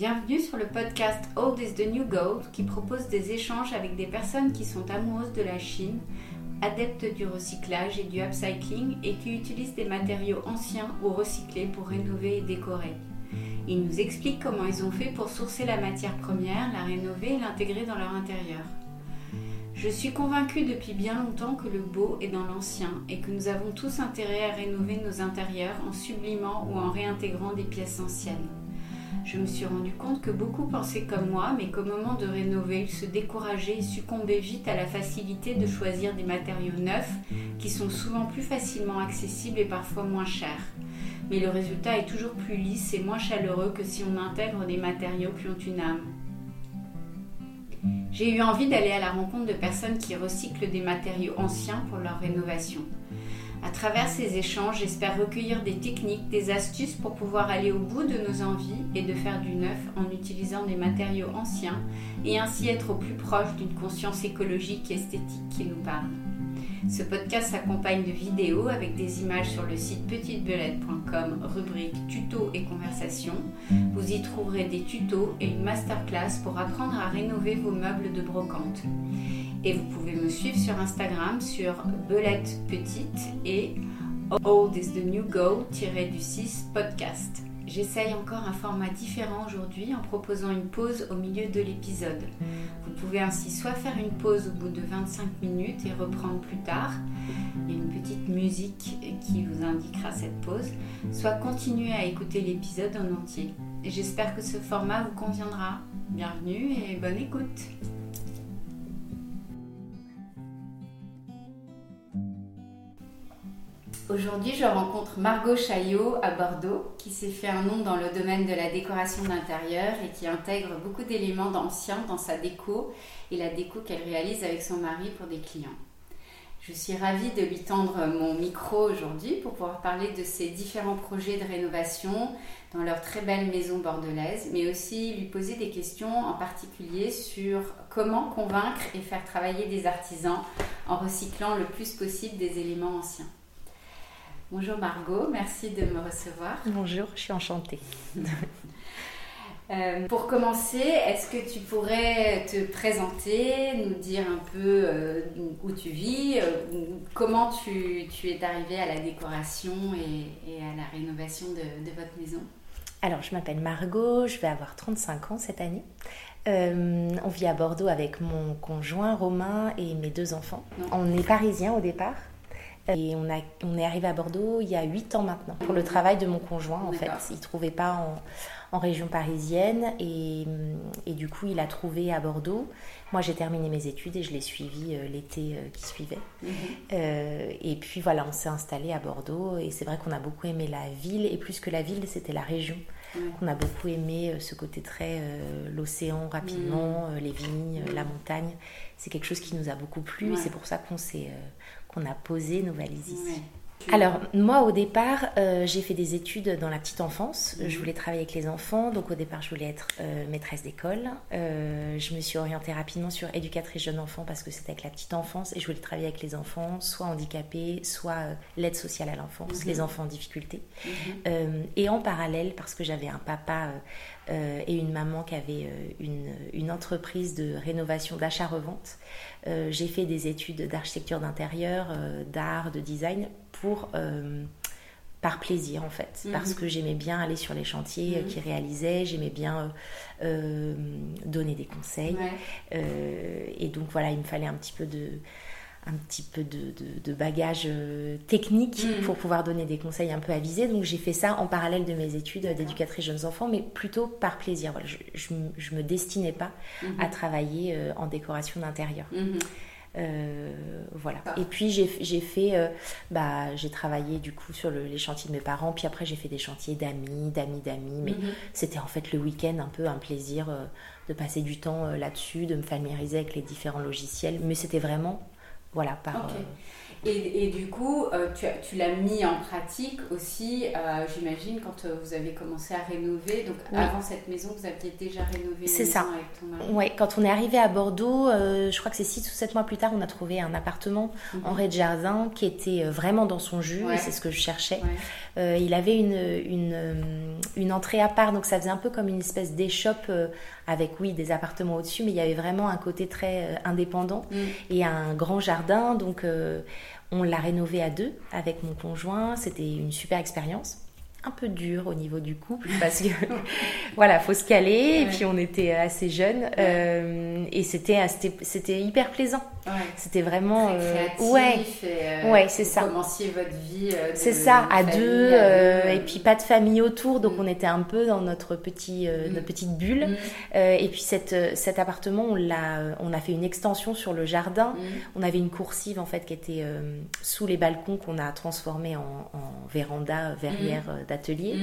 Bienvenue sur le podcast Old is the New Gold qui propose des échanges avec des personnes qui sont amoureuses de la Chine, adeptes du recyclage et du upcycling et qui utilisent des matériaux anciens ou recyclés pour rénover et décorer. Ils nous expliquent comment ils ont fait pour sourcer la matière première, la rénover et l'intégrer dans leur intérieur. Je suis convaincue depuis bien longtemps que le beau est dans l'ancien et que nous avons tous intérêt à rénover nos intérieurs en sublimant ou en réintégrant des pièces anciennes. Je me suis rendu compte que beaucoup pensaient comme moi, mais qu'au moment de rénover, ils se décourageaient et succombaient vite à la facilité de choisir des matériaux neufs qui sont souvent plus facilement accessibles et parfois moins chers. Mais le résultat est toujours plus lisse et moins chaleureux que si on intègre des matériaux qui ont une âme. J'ai eu envie d'aller à la rencontre de personnes qui recyclent des matériaux anciens pour leur rénovation. À travers ces échanges, j'espère recueillir des techniques, des astuces pour pouvoir aller au bout de nos envies et de faire du neuf en utilisant des matériaux anciens et ainsi être au plus proche d'une conscience écologique et esthétique qui nous parle. Ce podcast s'accompagne de vidéos avec des images sur le site petitebelette.com, rubrique tutos et conversations. Vous y trouverez des tutos et une masterclass pour apprendre à rénover vos meubles de brocante. Et vous pouvez me suivre sur Instagram sur belette petite et old is the new go-du 6 podcast. J'essaye encore un format différent aujourd'hui en proposant une pause au milieu de l'épisode. Vous pouvez ainsi soit faire une pause au bout de 25 minutes et reprendre plus tard, il y a une petite musique qui vous indiquera cette pause, soit continuer à écouter l'épisode en entier. J'espère que ce format vous conviendra. Bienvenue et bonne écoute. Aujourd'hui, je rencontre Margot Chaillot à Bordeaux, qui s'est fait un nom dans le domaine de la décoration d'intérieur et qui intègre beaucoup d'éléments d'anciens dans sa déco et la déco qu'elle réalise avec son mari pour des clients. Je suis ravie de lui tendre mon micro aujourd'hui pour pouvoir parler de ses différents projets de rénovation dans leur très belle maison bordelaise, mais aussi lui poser des questions en particulier sur comment convaincre et faire travailler des artisans en recyclant le plus possible des éléments anciens. Bonjour Margot, merci de me recevoir. Bonjour, je suis enchantée. Euh, pour commencer, est-ce que tu pourrais te présenter, nous dire un peu euh, où tu vis, euh, comment tu, es arrivée à la décoration et, à la rénovation de, votre maison? Alors, je m'appelle Margot, je vais avoir 35 ans cette année. on vit à Bordeaux avec mon conjoint Romain et mes deux enfants. On est parisiens au départ. Et on, a, on est arrivé à Bordeaux il y a 8 ans maintenant, pour le travail de mon conjoint en fait. Il ne trouvait pas en, en région parisienne et, et, du coup il a trouvé à Bordeaux. Moi j'ai terminé mes études et je l'ai suivi euh, l'été euh, qui suivait. Mhm. Euh, et puis voilà, on s'est installé à Bordeaux et c'est vrai qu'on a beaucoup aimé la ville et plus que la ville, c'était la région. On a beaucoup aimé ce côté très l'océan rapidement, mhm. les vignes, la montagne. C'est quelque chose qui nous a beaucoup plu et c'est pour ça qu'on s'est qu'on a posé nos valises ici. Alors, moi, au départ, euh, j'ai fait des études dans la petite enfance. Je mhm. voulais travailler avec les enfants. Donc, au départ, je voulais être euh, maîtresse d'école. Euh, je me suis orientée rapidement sur éducatrice jeune enfant parce que c'était avec la petite enfance et je voulais travailler avec les enfants, soit handicapés, soit l'aide sociale à l'enfance, les mhm. enfants en difficulté. Mhm. et en parallèle, parce que j'avais un papa et une maman qui avaient une, une entreprise de rénovation d'achat-revente, j'ai fait des études d'architecture d'intérieur, d'art, de design pour euh, par plaisir en fait, mhm. parce que j'aimais bien aller sur les chantiers euh, mhm. qu'ils réalisaient, j'aimais bien euh, donner des conseils. et donc voilà, il me fallait un petit peu de, un petit peu de, de, bagage technique mhm. pour pouvoir donner des conseils un peu avisés. Donc j'ai fait ça en parallèle de mes études d'éducatrice jeunes enfants, mais plutôt par plaisir. je ne me destinais pas à travailler en décoration d'intérieur. Euh, voilà. Ah. Et puis j'ai fait, euh, bah, j'ai travaillé du coup sur les chantiers de mes parents, puis après j'ai fait des chantiers d'amis, d'amis, d'amis, mais mhm. c'était en fait le week-end un peu un plaisir euh, de passer du temps là-dessus, de me familiariser avec les différents logiciels, mais c'était vraiment, voilà, par... Et, et, du coup, euh, tu, tu l'as mis en pratique aussi, euh, j'imagine, quand euh, vous avez commencé à rénover. Donc avant cette maison, vous aviez déjà rénové C'est ça. Oui, quand on est arrivé à Bordeaux, je crois que c'est 6 ou 7 mois plus tard, on a trouvé un appartement mhm. en rez-de-jardin qui était vraiment dans son jus, et c'est ce que je cherchais. il avait une, une, une, entrée à part, donc ça faisait un peu comme une espèce d'échoppe avec, oui, des appartements au-dessus, mais il y avait vraiment un côté très indépendant mm. et un grand jardin. Donc on l'a rénové à deux avec mon conjoint. C'était une super expérience un peu dur au niveau du couple parce que voilà faut se caler et puis on était assez jeunes euh, et c'était c'était hyper plaisant c'était vraiment euh, ouais. euh, ouais c'est ça. commenciez votre vie c'est ça à deux, et puis pas de famille autour donc mm. on était un peu dans notre petit mm. notre petite bulle. Mm. et puis cette, cet appartement on l'a on a fait une extension sur le jardin. On avait une coursive en fait qui était sous les balcons qu'on a transformé en, en véranda verrière d'atelier.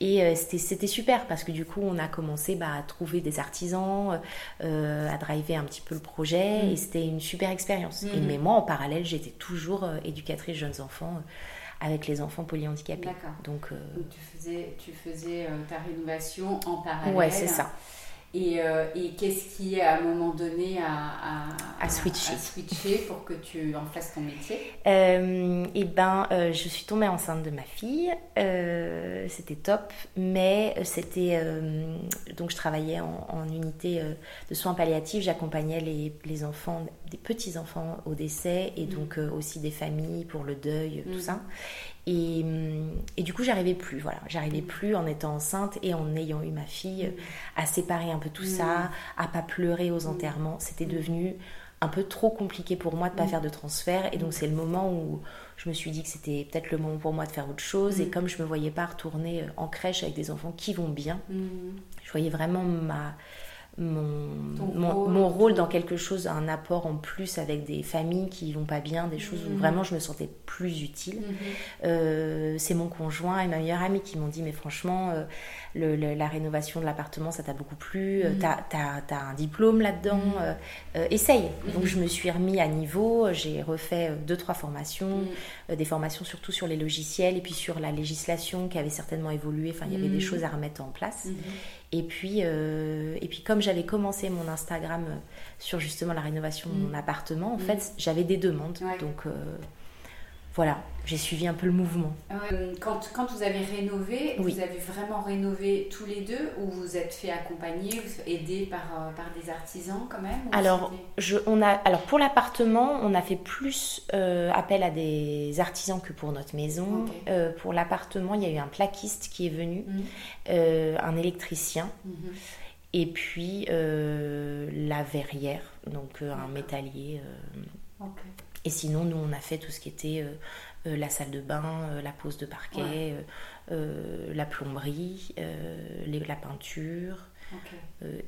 Et euh, c'était super parce que du coup, on a commencé bah, à trouver des artisans, euh, à driver un petit peu le projet. Et c'était une super expérience. Et, mm. mais moi, en parallèle, j'étais toujours euh, éducatrice jeunes enfants avec les enfants polyhandicapés. Donc, Donc, tu faisais, tu faisais ta rénovation en parallèle. Ouais, c'est ça. Euh, et, qu'est-ce qui, à un moment donné, a, à, switcher. pour que tu en fasses ton métier? Euh, Eh ben, euh, je suis tombée enceinte de ma fille. c'était top, mais c'était donc je travaillais en, unité de soins palliatifs. J'accompagnais les, les, enfants, des petits enfants au décès et mmh. donc aussi des familles pour le deuil, tout mmh. ça. Et, et, du coup, j'arrivais plus, voilà, j'arrivais mm. plus en étant enceinte et en ayant eu ma fille mm. à séparer un peu tout ça, mm. à pas pleurer aux enterrements. C'était devenu un peu trop compliqué pour moi de pas faire de transfert et donc c'est le moment où je me suis dit que c'était peut-être le moment pour moi de faire autre chose et comme je me voyais pas retourner euh, en crèche avec des enfants qui vont bien, je voyais vraiment ma mon, mon, rôle, dans quelque chose, un apport en plus avec des familles qui vont pas bien, des choses où mhm. vraiment je me sentais plus utile. Mhm. Euh, c'est mon conjoint et ma meilleure amie qui m'ont dit mais franchement euh, la rénovation de l'appartement ça t'a beaucoup plu, mhm. t'as as, un diplôme là-dedans, essaye. Donc je me suis remis à niveau, j'ai refait deux trois formations, des formations surtout sur les logiciels et puis sur la législation qui avait certainement évolué. Enfin il y avait des choses à remettre en place. Et puis, euh, et puis comme j'avais commencé mon Instagram euh, sur justement la rénovation de mon mm. appartement, en mm. fait, j'avais des demandes. Donc euh, voilà, j'ai suivi un peu le mouvement. quand, quand, vous avez rénové, vous avez vraiment rénové tous les deux ou vous êtes fait accompagner, aidé par, par des artisans quand même alors, je, on a, alors pour l'appartement, on a fait plus appel à des artisans que pour notre maison. pour l'appartement, il y a eu un plaquiste qui est venu, mm. un électricien. Mm-hmm. Et puis euh, la verrière, donc euh, un métallier. Euh. Et sinon, nous, on a fait tout ce qui était la salle de bain, la pose de parquet, la plomberie, la peinture.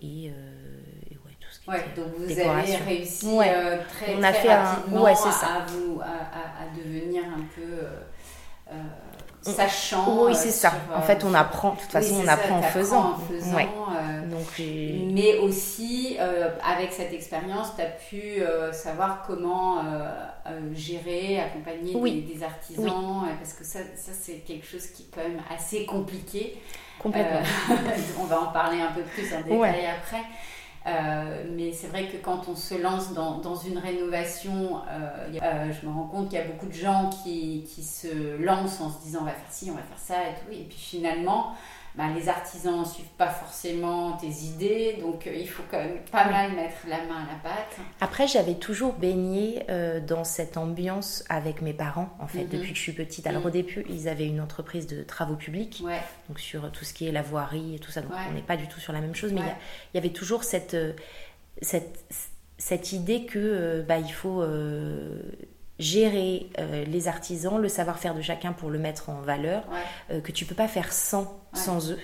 et, ouais, tout ce qui ouais, donc vous avez réussi très, on a fait rapidement un... ça. À, vous, à, à, devenir un peu sachant. Oui, c'est ça. en fait, on apprend. De toute façon, on apprend en faisant. Euh, Donc, mais aussi, euh, avec cette expérience, tu as pu euh, savoir comment gérer, accompagner des, artisans. parce que ça, ça c'est quelque chose qui est quand même assez compliqué. Complètement. on va en parler un peu plus en détail après. Euh, mais c'est vrai que quand on se lance dans, une rénovation, euh, euh, je me rends compte qu'il y a beaucoup de gens qui, qui, se lancent en se disant on va faire ci, on va faire ça et tout. Et puis finalement, bah, les artisans ne suivent pas forcément tes idées, donc euh, il faut quand même pas mal mettre la main à la pâte. Après, j'avais toujours baigné euh, dans cette ambiance avec mes parents, en fait, mhm. depuis que je suis petite. Alors au mhm. début, ils avaient une entreprise de travaux publics, donc sur tout ce qui est la voirie et tout ça, donc on n'est pas du tout sur la même chose, mais il y, avait toujours cette, euh, cette, cette idée que bah, il faut gérer euh, les artisans, le savoir-faire de chacun pour le mettre en valeur, euh, que tu peux pas faire sans, sans eux.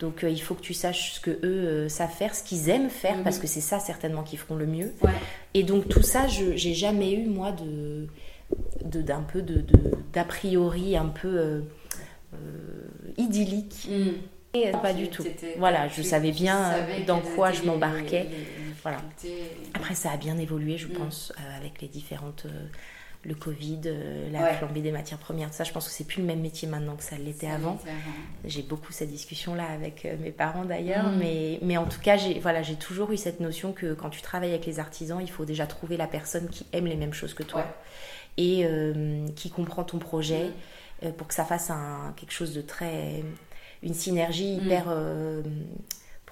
Donc euh, il faut que tu saches ce que eux savent faire, ce qu'ils aiment faire, parce mhm. que c'est ça certainement qu'ils feront le mieux. Et donc tout ça, je j'ai jamais eu moi de d'un peu de d'a priori un peu idyllique. Mhm. Et pas du tout. Voilà, je savais bien dans quoi je m'embarquais. Voilà. Après, ça a bien évolué, je mhm. pense, avec les différentes le Covid, euh, la flambée des matières premières, tout ça. Je pense que c'est plus le même métier maintenant que ça l'était avant. J'ai beaucoup cette discussion-là avec euh, mes parents d'ailleurs, mm. mais, mais en tout cas, j'ai voilà, toujours eu cette notion que quand tu travailles avec les artisans, il faut déjà trouver la personne qui aime les mêmes choses que toi et euh, qui comprend ton projet mm. pour que ça fasse un, quelque chose de très. une synergie mm. hyper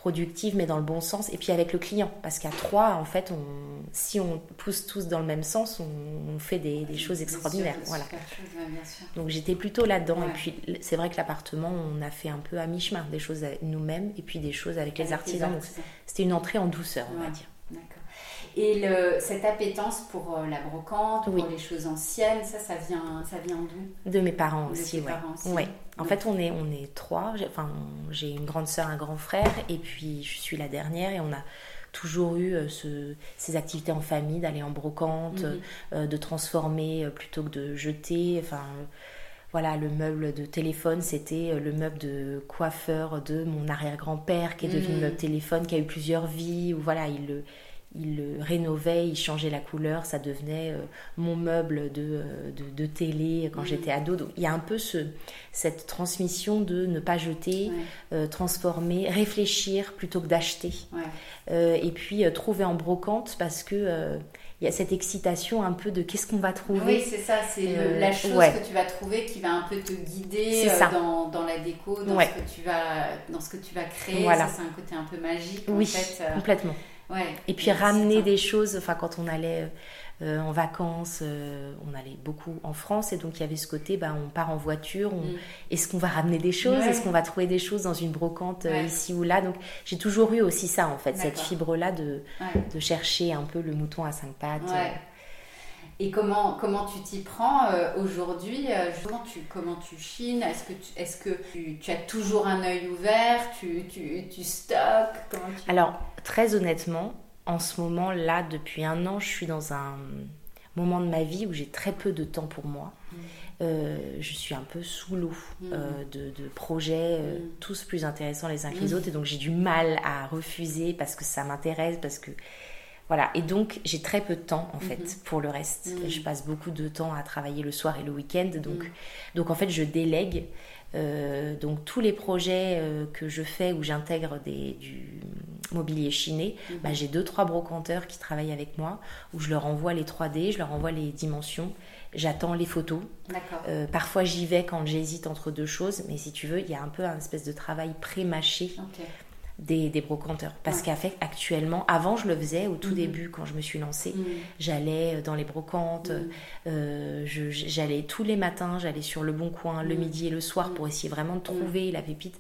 productive, mais dans le bon sens, et puis avec le client. Parce qu'à trois, en fait, on, si on pousse tous dans le même sens, on, fait des, choses extraordinaires. voilà. Donc j'étais plutôt là-dedans. Et puis c'est vrai que l'appartement, on a fait un peu à mi-chemin, des choses nous-mêmes, et puis des choses avec, les artisans. C'était une entrée en douceur, on va dire. Et le, cette appétence pour euh, la brocante, pour les choses anciennes, ça, ça vient, ça vient d'où? De mes parents aussi, oui. Ouais. En fait, on est, on est trois. Enfin, j'ai une grande sœur, un grand frère, et puis je suis la dernière, et on a toujours eu euh, ce, ces activités en famille, d'aller en brocante, mhm. euh, de transformer plutôt que de jeter. Enfin, voilà, le meuble de téléphone, c'était le meuble de coiffeur de mon arrière-grand-père qui est devenu mhm. meuble téléphone, qui a eu plusieurs vies. Ou voilà, il le il le rénovait, il changeait la couleur, ça devenait euh, mon meuble de, euh, de, télé quand mm. j'étais ado. Donc il y a un peu ce, cette transmission de ne pas jeter, euh, transformer, réfléchir plutôt que d'acheter. et puis trouver en brocante parce que il y a cette excitation un peu de qu'est-ce qu'on va trouver. Oui, c'est ça, c'est la chose que tu vas trouver qui va un peu te guider dans, dans, la déco, dans, ce que tu vas, dans ce que tu vas créer. Ça, c'est un côté un peu magique. Oui, en fait. complètement et puis ramener des choses, enfin quand on allait euh, en vacances, euh, on allait beaucoup en France et donc il y avait ce côté, bah, on part en voiture, mm. est-ce qu'on va ramener des choses, est-ce qu'on va trouver des choses dans une brocante euh, ici ou là? Donc j'ai toujours eu aussi ça en fait, cette fibre-là de, de chercher un peu le mouton à cinq pattes. Et comment, comment tu t'y prends euh, aujourd'hui euh, comment, tu, comment tu chines? Est-ce que, tu, est-ce que tu, as toujours un œil ouvert? Tu, tu, tu stockes Alors, très honnêtement, en ce moment-là, depuis un an, je suis dans un moment de ma vie où j'ai très peu de temps pour moi. Mm. Euh, je suis un peu sous l'eau mm. de, de, projets, mm. tous plus intéressants les uns que les autres, et donc j'ai du mal à refuser parce que ça m'intéresse, parce que voilà, et donc j'ai très peu de temps en fait mhm. pour le reste. Mhm. Je passe beaucoup de temps à travailler le soir et le week-end, donc, mhm. donc en fait je délègue. Euh, donc tous les projets euh, que je fais où j'intègre du mobilier chiné, bah, j'ai deux trois brocanteurs qui travaillent avec moi où je leur envoie les 3D, je leur envoie les dimensions, j'attends les photos. Euh, parfois j'y vais quand j'hésite entre deux choses, mais si tu veux, il y a un peu un espèce de travail pré-mâché des, des brocanteurs. Parce qu'actuellement, avant je le faisais, au tout mhm. début quand je me suis lancée, mhm. j'allais euh, dans les brocantes, mhm. euh, j'allais tous les matins, j'allais sur le bon coin, le midi et le soir pour essayer vraiment de trouver la pépite.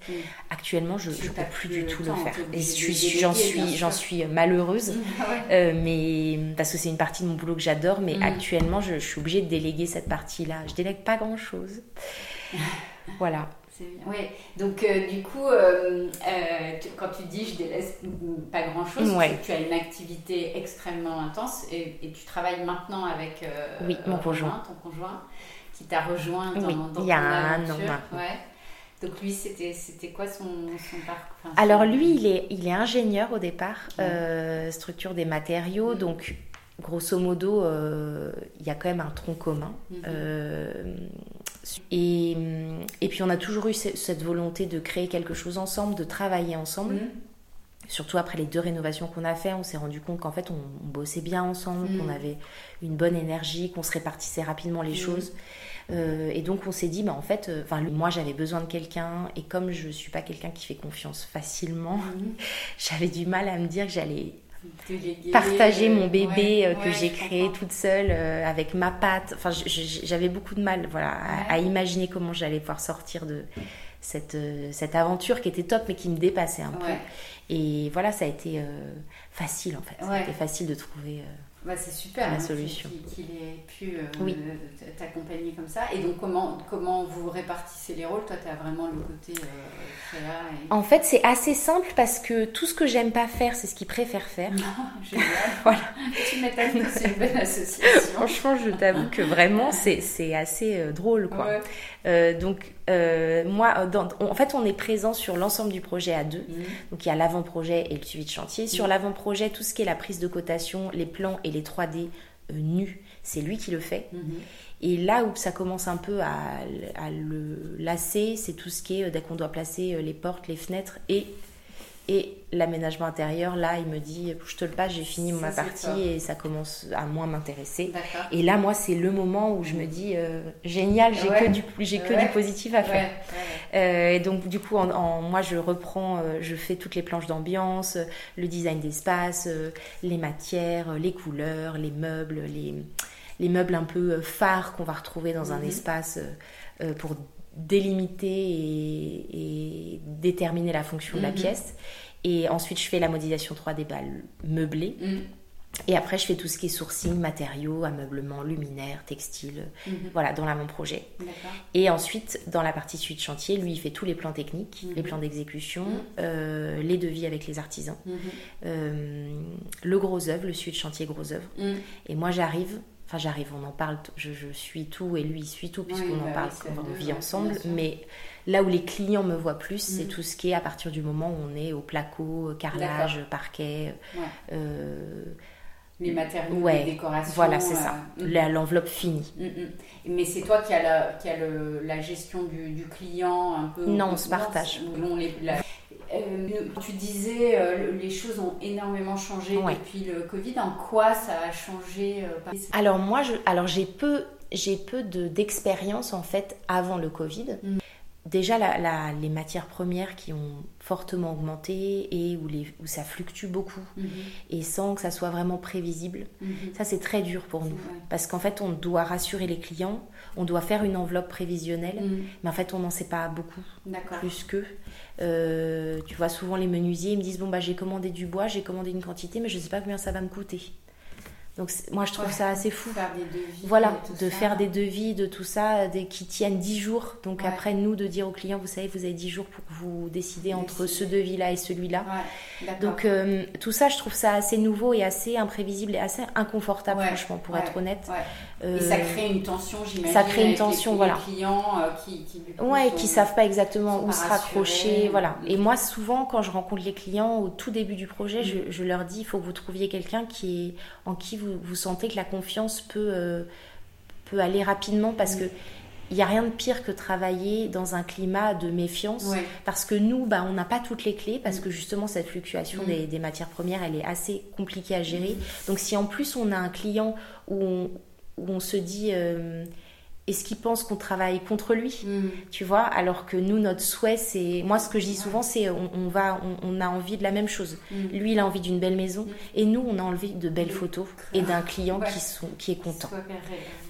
Actuellement, je ne peux plus du tout le faire. Et j'en suis, j'en suis malheureuse, euh, mais parce que c'est une partie de mon boulot que j'adore, mais actuellement, je, je suis obligée de déléguer cette partie-là. Je délègue pas grand-chose. voilà. Oui, donc euh, du coup, euh, euh, quand tu dis je délaisse pas grand chose, tu, as une activité extrêmement intense et, tu travailles maintenant avec oui, mon conjoint. ton conjoint, qui t'a rejoint dans, oui, il y a un an Ouais. Donc lui, c'était quoi son, son parcours Alors lui, il est, il est ingénieur au départ, structure des matériaux, mm-hmm. donc grosso modo, il y a quand même un tronc commun. Mm-hmm. Et, et, puis on a toujours eu cette volonté de créer quelque chose ensemble, de travailler ensemble. Mm. Surtout après les deux rénovations qu'on a fait, on s'est rendu compte qu'en fait on, bossait bien ensemble, mm. qu'on avait une bonne énergie, qu'on se répartissait rapidement les choses. Euh, et donc on s'est dit, bah, en fait, euh, moi j'avais besoin de quelqu'un et comme je suis pas quelqu'un qui fait confiance facilement, j'avais du mal à me dire que j'allais partager mon bébé euh, que j'ai créé toute seule euh, avec ma patte. Enfin, j'avais beaucoup de mal voilà, à, imaginer comment j'allais pouvoir sortir de cette, euh, cette aventure qui était top mais qui me dépassait un peu. Et voilà, ça a été facile en fait. C'était facile de trouver. Bah, c'est super la hein, solution. qu'il ait pu euh, t'accompagner comme ça. Et donc, comment, comment vous répartissez les rôles? Toi, tu as vraiment le côté euh, En fait, c'est assez simple parce que tout ce que j'aime pas faire, c'est ce qu'il préfère faire. génial. voilà. Tu m'étonnes c'est une bonne association. Franchement, je t'avoue que vraiment, c'est assez euh, drôle. quoi. Donc, euh, moi, en fait, on est présent sur l'ensemble du projet à deux. Mhm. Donc, il y a l'avant-projet et le suivi de chantier. Sur mhm. l'avant-projet, tout ce qui est la prise de cotation, les plans et les 3D, nu. C'est lui qui le fait. Et là où ça commence un peu à, à le lasser, c'est tout ce qui est dès qu'on doit placer les portes, les fenêtres et et l'aménagement intérieur, là, il me dit, je te le passe, j'ai fini ma partie et ça commence à moins m'intéresser. Et là, moi, c'est le moment où je me dis, euh, génial, j'ai que, du, j'ai que du positif à faire. Euh, et donc, du coup, en, moi, je reprends, euh, je fais toutes les planches d'ambiance, le design d'espace, les matières, les couleurs, les meubles, les, les meubles un peu phares qu'on va retrouver dans un mhm. espace pour délimiter et, déterminer la fonction de la mhm. pièce. Et ensuite, je fais la modélisation 3D balles meublée. Mhm. Et après, je fais tout ce qui est sourcing, matériaux, ameublement, luminaire, textile, mhm. voilà, dans la mon projet. Et ensuite, dans la partie suite chantier, lui, il fait tous les plans techniques, les plans d'exécution, euh, les devis avec les artisans, euh, le gros œuvre, le suite chantier gros œuvre. Et moi, j'arrive Enfin, j'arrive, on en parle, je, suis tout et lui il suit tout, puisqu'on en bah parle quand on vit ensemble. Mais là où les clients me voient plus, c'est mm. tout ce qui est à partir du moment où on est au placo, carrelage, parquet. Euh, les matériaux, les décorations. Voilà, c'est ça. Euh, mm. L'enveloppe finie. Mm, Mais c'est toi qui as la, qui a le, la gestion du, client un peu Non, on se partage. Euh, tu disais euh, les choses ont énormément changé depuis le Covid. En quoi ça a changé euh, Alors moi, je, alors j'ai peu, j'ai peu d'expérience en fait avant le Covid. Mm. Déjà, la, les matières premières qui ont fortement augmenté et où, les, où ça fluctue beaucoup mm-hmm. et sans que ça soit vraiment prévisible, mm-hmm. ça c'est très dur pour nous. Parce qu'en fait, on doit rassurer les clients, on doit faire une enveloppe prévisionnelle, mm. mais en fait, on n'en sait pas beaucoup, plus qu'eux. Euh, tu vois, souvent les menuisiers ils me disent Bon, bah, j'ai commandé du bois, j'ai commandé une quantité, mais je ne sais pas combien ça va me coûter. Donc moi je trouve ça assez fou. Faire des devis, voilà, de faire des devis, de tout ça, des, qui tiennent 10 jours. Donc après nous de dire aux clients, vous savez, vous avez 10 jours pour vous décider entre ce devis-là et celui-là. Donc euh, tout ça, je trouve ça assez nouveau et assez imprévisible et assez inconfortable, franchement, pour être honnête. et ça euh, crée une tension, j'imagine. Ça crée une tension, voilà. Les clients euh, qui, qui, ouais, qui savent pas exactement où se raccrocher, voilà. Et moi souvent, quand je rencontre les clients au tout début du projet, je, je, leur dis, il faut que vous trouviez quelqu'un qui est en qui vous, sentez que la confiance peut, euh, peut aller rapidement parce que il n'y a rien de pire que travailler dans un climat de méfiance parce que nous, bah, on n'a pas toutes les clés parce mm. que justement cette fluctuation mm. des, matières premières, elle est assez compliquée à gérer. Donc si en plus on a un client où on, où on se dit... Euh, est-ce qu'il pense qu'on travaille contre lui mm. Tu vois Alors que nous, notre souhait, c'est. Moi, ce que je dis souvent, c'est on, va, on, a envie de la même chose. Mm. Lui, il a envie d'une belle maison. Mm. Et nous, on a envie de belles photos et d'un client qui, sont, qui est content.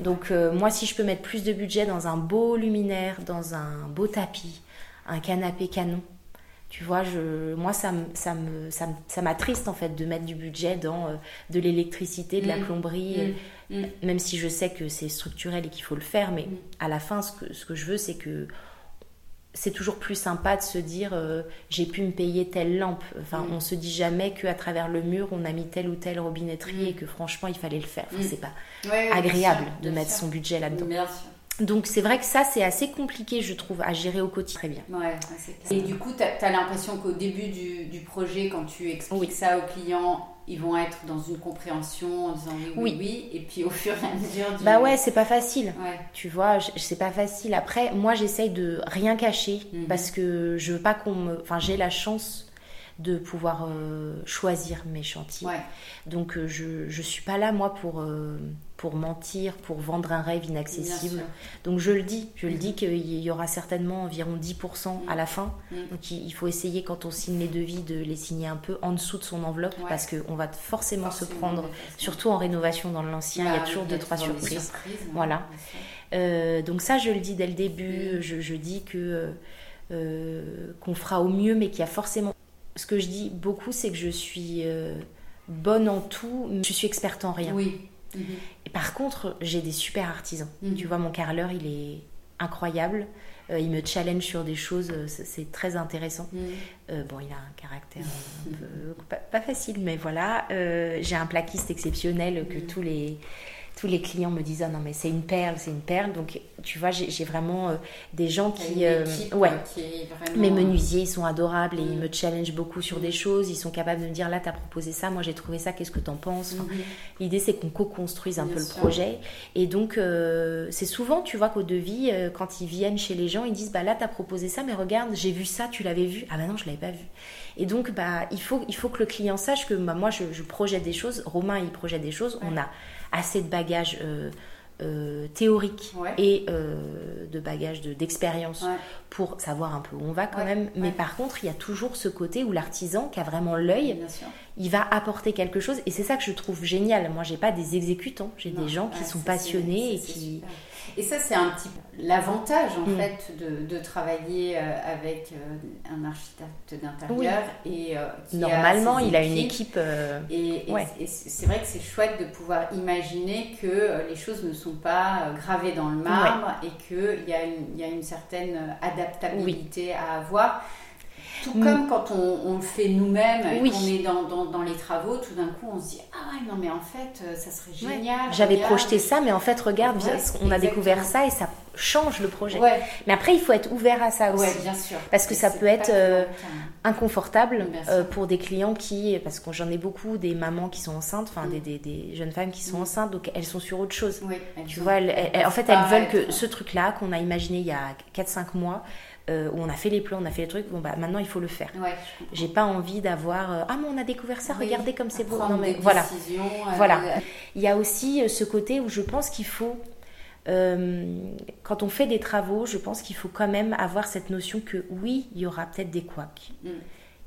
Donc, euh, moi, si je peux mettre plus de budget dans un beau luminaire, dans un beau tapis, un canapé canon, tu vois, je, moi, ça, ça, me, ça, m'attriste en fait de mettre du budget dans euh, de l'électricité, de la plomberie, mm. Mm. même si je sais que c'est structurel et qu'il faut le faire. Mais à la fin, ce que, ce que je veux, c'est que c'est toujours plus sympa de se dire euh, j'ai pu me payer telle lampe. Enfin, on se dit jamais qu'à travers le mur, on a mis telle ou telle robinetterie et que franchement, il fallait le faire. c'est pas agréable de mettre son budget là-dedans. Donc c'est vrai que ça, c'est assez compliqué, je trouve, à gérer au quotidien. Très bien. Ouais, et du coup, tu as, l'impression qu'au début du, du, projet, quand tu expliques ça aux clients, ils vont être dans une compréhension en disant oui, oui, oui, et puis au fur et à mesure. Bah ouais, c'est pas facile. Tu vois, c'est pas facile. Après, moi, j'essaye de rien cacher mhm. parce que je veux pas qu'on me. Enfin, j'ai la chance de pouvoir euh, choisir mes chantiers. Donc euh, je ne suis pas là, moi, pour, euh, pour mentir, pour vendre un rêve inaccessible. Donc je le dis, je le dis mhm. qu'il y aura certainement environ 10% à la fin. Mhm. Donc il faut essayer, quand on signe les devis, de les signer un peu en dessous de son enveloppe parce qu'on va forcément, se prendre, surtout en rénovation dans l'ancien, il y a bah, toujours deux, trois surprises. voilà. donc ça, je le dis dès le début, mhm. je, je, dis que... qu'on fera au mieux, mais qu'il y a forcément ce que je dis beaucoup, c'est que je suis euh, bonne en tout, mais je suis experte en rien. Oui. Par contre, j'ai des super artisans. Mhm. Tu vois, mon carreleur, il est incroyable. Euh, il me challenge sur des choses, euh, c'est très intéressant. Mhm. bon, il a un caractère un peu, pas, facile, mais voilà. j'ai un plaquiste exceptionnel que mhm. tous les tous les clients me disent ah non mais c'est une perle, c'est une perle. Donc tu vois, j'ai vraiment euh, des gens qui, euh, ouais, mes menuisiers ils sont adorables et ils mm. me challengent beaucoup sur des mm. choses. Ils sont capables de me dire là t'as proposé ça, moi j'ai trouvé ça, qu'est-ce que t'en penses? Mm-hmm. L'idée c'est qu'on co-construise un peu le projet. Et donc euh, c'est souvent tu vois qu'au devis quand ils viennent chez les gens ils disent bah là t'as proposé ça mais regarde j'ai vu ça, tu l'avais vu Ah bah non je l'avais pas vu. Et donc bah il faut il faut que le client sache que bah, moi je, je projette des choses, Romain il projette des choses, on a assez de bagages euh, euh, théoriques et euh, de bagages d'expérience pour savoir un peu où on va quand même. Mais par contre, il y a toujours ce côté où l'artisan qui a vraiment l'œil, il va apporter quelque chose. Et c'est ça que je trouve génial. Moi, j'ai pas des exécutants, j'ai des gens qui sont passionnés et qui... Et ça, c'est un petit l'avantage en mm. fait de, travailler euh, avec euh, un architecte d'intérieur et euh, normalement il a une équipe et, c'est vrai que c'est chouette de pouvoir imaginer que les choses ne sont pas gravées dans le marbre et qu'il y, a une, y a une certaine adaptabilité à avoir tout mm. comme quand on, le fait nous-mêmes et qu'on est dans, dans, les travaux, tout d'un coup on se dit Ah non, mais en fait, euh, ça serait génial. J'avais projeté ça, mais en fait, regarde, on a découvert ça et ça change le projet. Mais après, il faut être ouvert à ça aussi. bien sûr. Parce que ça peut être euh, inconfortable euh, pour des clients qui, parce que j'en ai beaucoup, des mamans qui sont enceintes, enfin mm. des, des, jeunes femmes qui sont mm. enceintes, donc elles sont sur autre chose. tu vois, en fait, elles veulent que ce truc-là qu'on a imaginé il y a 4-5 mois, euh, où on a fait les plans, on a fait les trucs, bon bah maintenant il faut le faire. J'ai pas envie d'avoir euh, ah mais on a découvert ça, regardez comme c'est beau. Non mais voilà, euh, voilà. Il y a aussi ce côté où je pense qu'il faut quand on fait des travaux, je pense qu'il faut quand même avoir cette notion que oui, il y aura peut-être des couacs. Mm.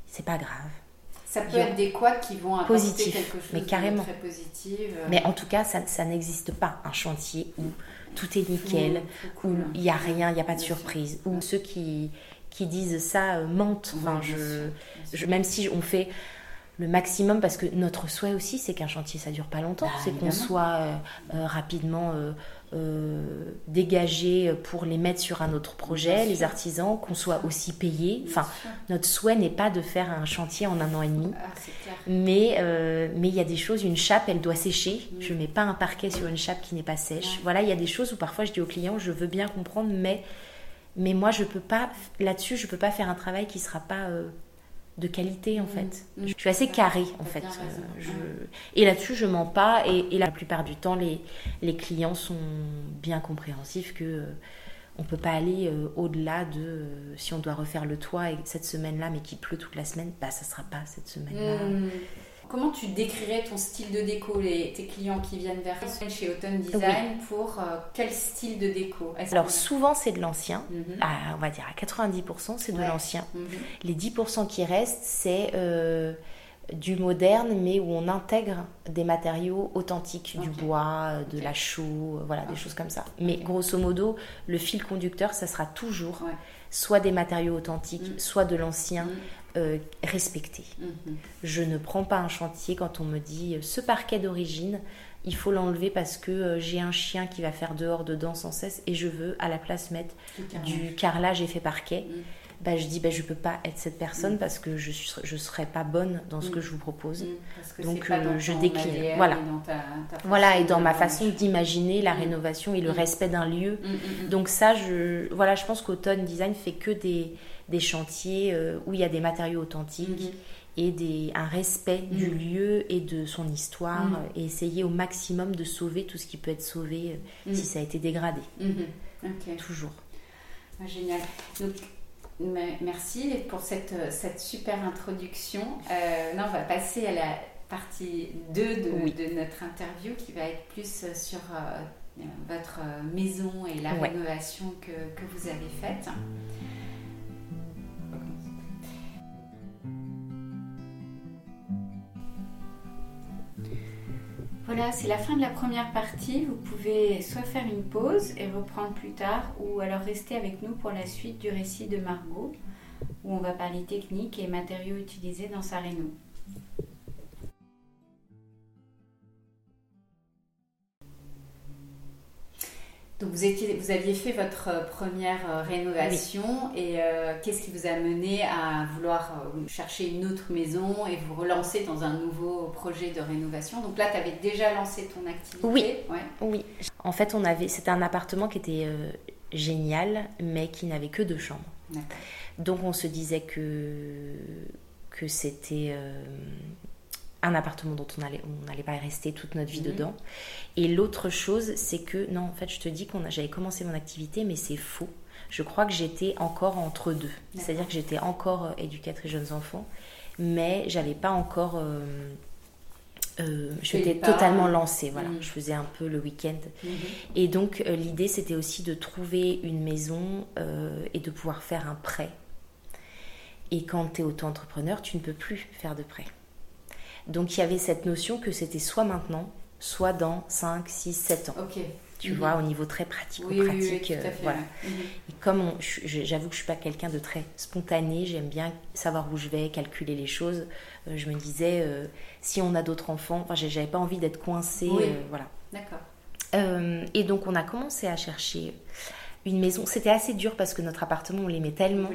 C'est pas grave. Ça peut être des couacs qui vont apporter positif, quelque chose mais carrément. de très positif. Mais en tout cas, ça, ça n'existe pas un chantier où tout est nickel, où il n'y a rien, il n'y a pas de surprise, où ceux qui, qui disent ça euh, mentent. Enfin, je, même si on fait le maximum parce que notre souhait aussi c'est qu'un chantier ça dure pas longtemps, bah, c'est qu'on soit euh, euh, rapidement dégagé pour les mettre sur un autre projet, les artisans, qu'on soit aussi payé. Enfin, notre souhait n'est pas de faire un chantier en un an et demi, ah, mais mais il y a des choses, une chape elle doit sécher. Mm. Je mets pas un parquet sur une chape qui n'est pas sèche. Voilà, il y a des choses où parfois je dis au client je veux bien comprendre, mais mais moi je peux pas là-dessus je peux pas faire un travail qui sera pas de qualité en mm. fait. Mm. Je suis assez carrée en fait. Euh, et là-dessus, je mens pas. Et, la plupart du temps, les, les clients sont bien compréhensifs que euh, on peut pas aller euh, au-delà de si on doit refaire le toit cette semaine-là, mais qu'il pleut toute la semaine, bah ça sera pas cette semaine-là. Mm. Comment tu décrirais ton style de déco, les, tes clients qui viennent vers toi chez Autumn Design pour euh, quel style de déco Alors souvent c'est de l'ancien, mhm. on va dire à 90% c'est de l'ancien. Mhm. Les 10% qui restent c'est euh, du moderne mais où on intègre des matériaux authentiques, du bois, de la chaux, voilà des choses comme ça. Mais grosso modo le fil conducteur ça sera toujours soit des matériaux authentiques, mhm. soit de l'ancien, euh, respecté. Mhm. Je ne prends pas un chantier quand on me dit euh, ce parquet d'origine, il faut l'enlever parce que euh, j'ai un chien qui va faire dehors dedans sans cesse et je veux à la place mettre du carrelage effet parquet. Mhm. Bah, je dis bah, je peux pas être cette personne mhm. parce que je ne je serais pas bonne dans ce que je vous propose. Donc je décline. Voilà. Et voilà et dans ma façon d'imaginer la rénovation et le respect d'un lieu. Donc ça je voilà je pense qu'Automne Design fait que des des chantiers euh, où il y a des matériaux authentiques mhm. et des, un respect du mhm. lieu et de son histoire mhm. et essayer au maximum de sauver tout ce qui peut être sauvé euh, si ça a été dégradé. Toujours. Ah, génial. Donc, merci pour cette, euh, cette super introduction. Euh, on va passer à la partie 2 de, de, notre interview qui va être plus sur votre maison et la rénovation que, que, vous avez faite. Voilà, c'est la fin de la première partie. Vous pouvez soit faire une pause et reprendre plus tard, ou alors rester avec nous pour la suite du récit de Margot, où on va parler technique et matériaux utilisés dans sa réno. Donc vous, étiez, vous aviez fait votre euh, première euh, rénovation et euh, qu'est-ce qui vous a mené à vouloir chercher une autre maison et vous relancer dans un nouveau projet de rénovation? Donc là, tu avais déjà lancé ton activité? Oui, oui. En fait, on avait, c'était un appartement qui était génial, mais qui n'avait que deux chambres. Donc on se disait que, que c'était un appartement dont on n'allait on allait pas rester toute notre vie mhm. dedans. Et l'autre chose, c'est que, non, en fait, je te dis que j'avais commencé mon activité, mais c'est faux. Je crois que j'étais encore entre deux. C'est-à-dire que j'étais encore euh, éducatrice jeunes enfants, mais j'avais pas encore. Euh, euh j'étais totalement lancée, voilà. Mhm. Je faisais un peu le week-end. Mhm. Et donc, euh, l'idée, c'était aussi de trouver une maison et de pouvoir faire un prêt. Et quand tu es auto-entrepreneur, tu ne peux plus faire de prêt. Donc il y avait cette notion que c'était soit maintenant, soit dans 5, 6, 7 ans. Tu mhm. vois, au niveau très pratique pratique. Euh, voilà. Mhm. Et comme j'avoue que je suis pas quelqu'un de très spontané, j'aime bien savoir où je vais, calculer les choses. Euh, je me disais, euh, si on a d'autres enfants, enfin, j'avais pas envie d'être coincée. voilà. D'accord. et donc on a commencé à chercher une maison. C'était assez dur parce que notre appartement, on l'aimait tellement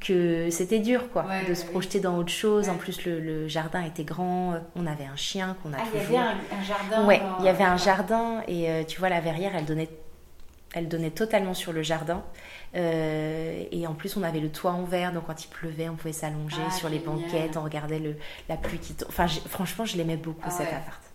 que c'était dur quoi, de se projeter dans autre chose. En plus, le, jardin était grand. On avait un chien qu'on a ah, Il y avait un, jardin. Ouais, il y avait un jardin et euh, tu vois la verrière, elle donnait, elle donnait totalement sur le jardin. Euh, et en plus, on avait le toit en verre, donc quand il pleuvait, on pouvait s'allonger ah, sur les banquettes, on regardait le, la pluie qui. Enfin, franchement, je l'aimais beaucoup ah cet appart.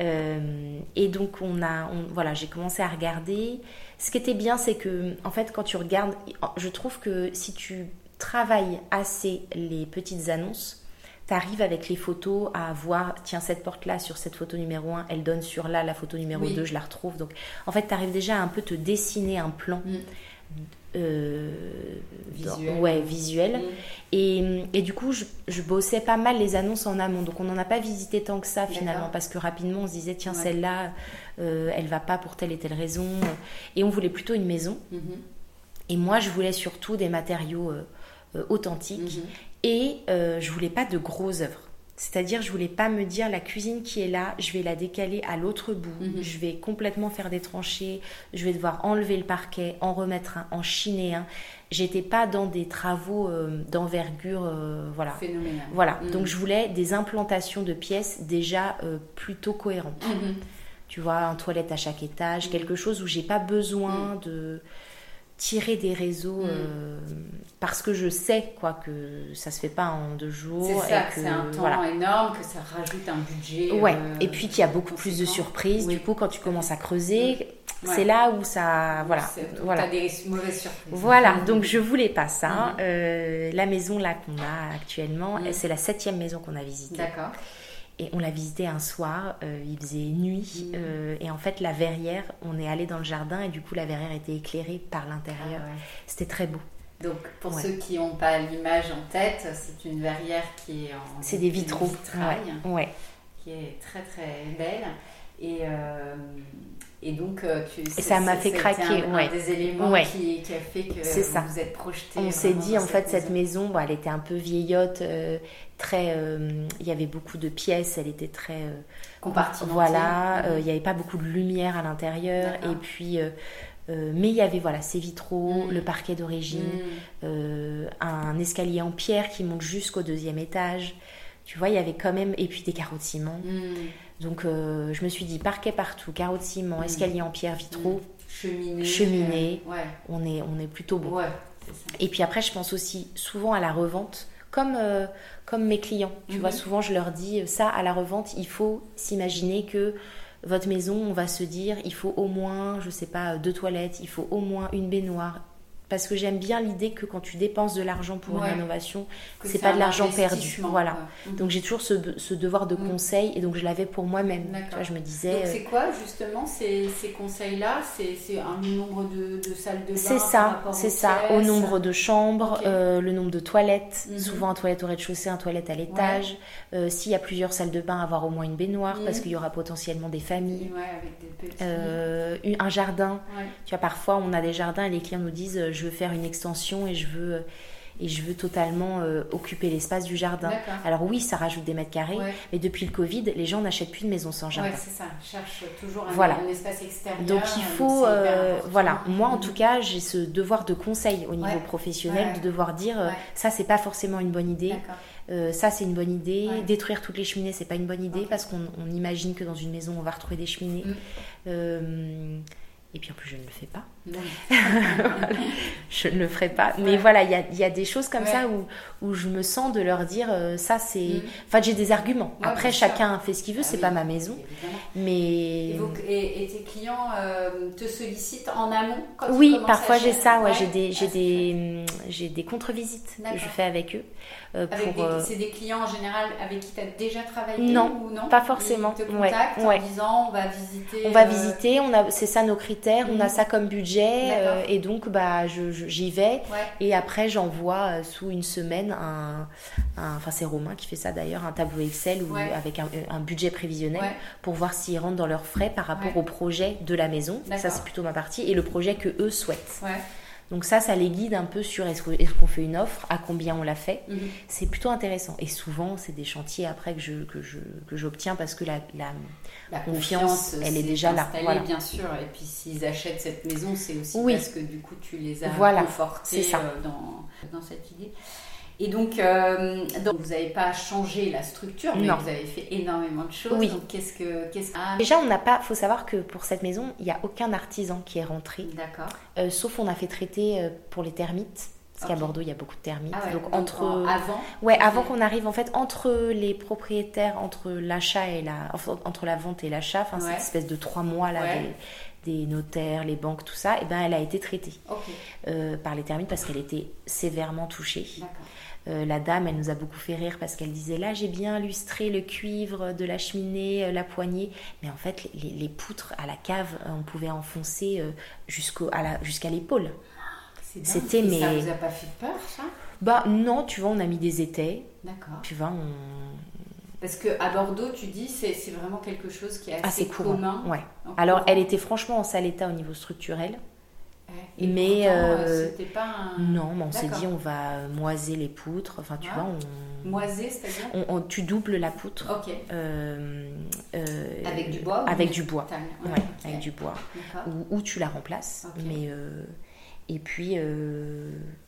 Euh, et donc on a, voilà, j'ai commencé à regarder. Ce qui était bien, c'est que en fait, quand tu regardes, je trouve que si tu travailles assez les petites annonces, tu arrives avec les photos à voir, tiens, cette porte-là, sur cette photo numéro 1, elle donne sur là, la photo numéro 2, je la retrouve. Donc, en fait, tu arrives déjà à un peu te dessiner un plan. Mm. Euh, visuel. ouais, visuel. Mm. Et, et, du coup, je, je, bossais pas mal les annonces en amont. Donc, on n'en a pas visité tant que ça finalement, parce que rapidement, on se disait, tiens, celle-là, euh, elle va pas pour telle et telle raison. Et on voulait plutôt une maison. Mm-hmm. Et moi, je voulais surtout des matériaux euh, authentiques. Mm-hmm. Et je voulais pas de grosses œuvres. C'est-à-dire, je voulais pas me dire la cuisine qui est là, je vais la décaler à l'autre bout, mhm. je vais complètement faire des tranchées, je vais devoir enlever le parquet, en remettre un, en chiner un. J'étais pas dans des travaux euh, d'envergure, euh, voilà. Phénoménal. Voilà. Mhm. Donc je voulais des implantations de pièces déjà euh, plutôt cohérentes. Mhm. Tu vois, un toilette à chaque étage, quelque chose où j'ai pas besoin de tirer des réseaux mm. euh, parce que je sais quoi que ça se fait pas en deux jours c'est ça que c'est un temps énorme que ça rajoute un budget ouais euh, et puis qu'il y a beaucoup plus de surprises du coup quand tu commences à creuser c'est là où ça voilà voilà. des mauvaises surprises. Voilà donc je voulais pas ça euh, la maison là qu'on a actuellement mm. c'est la septième maison qu'on a visitée. D'accord et on l'a visité un soir, euh, il faisait nuit, mmh. euh, et en fait la verrière, on est allé dans le jardin et du coup la verrière était éclairée par l'intérieur. Ah C'était très beau. Donc pour ceux qui n'ont pas l'image en tête, c'est une verrière qui est en c'est des vitraux, ouais. qui est très très belle et euh, et donc, tu, et ça m'a fait craquer. Un, ouais. des éléments qui, qui, a fait que vous vous êtes projeté. On s'est dit, en fait, cette maison, bon, elle était un peu vieillotte, très. Euh, il y avait beaucoup de pièces, elle était très. Euh, Compartimentée. Voilà, mhm. euh, il n'y avait pas beaucoup de lumière à l'intérieur. Et puis. mais il y avait voilà ces vitraux, mhm. le parquet d'origine, mhm. un escalier en pierre qui monte jusqu'au deuxième étage. Tu vois, il y avait quand même et puis des carreaux de ciment. Donc je me suis dit parquet partout, carreaux de ciment, escalier en pierre, vitraux, cheminée, cheminée. On est on est plutôt bon. et puis après je pense aussi souvent à la revente comme, euh, comme mes clients. Tu vois, mhm. souvent je leur dis euh, ça à la revente, il faut s'imaginer que votre maison, on va se dire, il faut au moins, je sais pas, deux toilettes, il faut au moins une baignoire, parce que j'aime bien l'idée que quand tu dépenses de l'argent pour une rénovation, c'est pas de l'argent perdu. Voilà. Mhm. Donc j'ai toujours ce, ce, devoir de mhm. conseil et donc je l'avais pour moi-même. Je me disais. Donc c'est quoi justement ces, ces conseils-là? C'est un nombre de, de, salles de bain C'est ça, c'est ça. Au nombre de chambres, euh, le nombre de toilettes. Mhm. Souvent un toilette au rez-de-chaussée, un toilette à l'étage. Euh, s'il y a plusieurs salles de bain, avoir au moins une baignoire parce qu'il y aura potentiellement des familles. Avec des euh, un jardin. Tu vois, parfois on a des jardins et les clients nous disent je veux faire une extension et je veux et je veux totalement euh, occuper l'espace du jardin. Alors oui, ça rajoute des mètres carrés, mais depuis le Covid, les gens n'achètent plus de maisons sans jardin. Ouais, c'est ça. Cherche toujours un, espace extérieur. Donc il faut, euh, voilà, moi en tout cas, j'ai ce devoir de conseil au niveau professionnel de devoir dire euh, ça c'est pas forcément une bonne idée. ça c'est une bonne idée. Détruire toutes les cheminées c'est pas une bonne idée parce qu'on imagine que dans une maison on va retrouver des cheminées. Mm. Et puis en plus, je ne le fais pas. je ne le ferai pas. Mais voilà, il y a, y a, des choses comme ça où, où je me sens de leur dire euh, ça, c'est. Mm. Enfin, j'ai des arguments. Après, chacun fait ce qu'il veut, ah c'est pas ma maison. Mais. Et, tes clients euh, te sollicitent en amont quand Oui, parfois j'ai ça. Ouais, j'ai des, j'ai des, j'ai des contre-visites que je fais avec eux. Euh, c'est des clients en général avec qui tu as déjà travaillé non, ou non? pas forcément. Ils te contactent en disant on va visiter. On va visiter, on a, c'est ça nos critères, on a mm. ça comme budget euh, et donc bah j'y vais. Et après j'envoie euh, sous une semaine un, enfin c'est Romain qui fait ça d'ailleurs un tableau Excel ou avec un, budget prévisionnel pour voir s'ils rentrent dans leurs frais par rapport au projet de la maison. Ça c'est plutôt ma partie et le projet que eux souhaitent donc ça, ça les guide un peu sur est-ce qu'on fait une offre, à combien on la fait. Mhm. C'est plutôt intéressant. Et souvent, c'est des chantiers après que je que je que j'obtiens parce que la, la, confiance, elle est, déjà là. Voilà. bien sûr. Et puis s'ils achètent cette maison, c'est aussi parce que du coup, tu les as voilà. confortés euh, dans dans cette idée. Et donc, euh, donc vous n'avez pas changé la structure, mais vous avez fait énormément de choses. Oui. Donc, qu'est-ce que. Qu'est-ce... Ah. Déjà, on n'a pas. faut savoir que pour cette maison, il n'y a aucun artisan qui est rentré. D'accord. Euh, sauf on a fait traiter euh, pour les termites. Parce qu'à Bordeaux, il y a beaucoup de termites. Ah donc, entre. avant Ouais, avant qu'on arrive, en fait, entre les propriétaires, entre l'achat et la. entre la vente et l'achat, enfin, cette espèce de trois mois là. Des, notaires, les banques, tout ça, et eh ben elle a été traitée par les termites parce qu'elle était sévèrement touchée. Euh, la dame, elle nous a beaucoup fait rire parce qu'elle disait là, j'ai bien lustré le cuivre de la cheminée, euh, la poignée. Mais en fait, les, poutres à la cave, euh, on pouvait enfoncer jusqu'à l'épaule. C'était mais. Ça vous a pas fait peur, ça? Bah non, tu vois, on a mis des étais. D'accord. Tu vois, on. Parce que à Bordeaux, tu dis, c'est vraiment quelque chose qui est assez, commun. Ouais. Alors, elle était franchement en sale état au niveau structurel mais euh, c'était pas un... non, mais on s'est dit on va moiser les poutres. Enfin, tu vois, on moiser, c'est-à-dire on, tu doubles la poutre. Ok. Euh, euh, avec du bois. Avec du bois. Ouais, avec du bois. Ou, ou, tu la remplaces. Mais et puis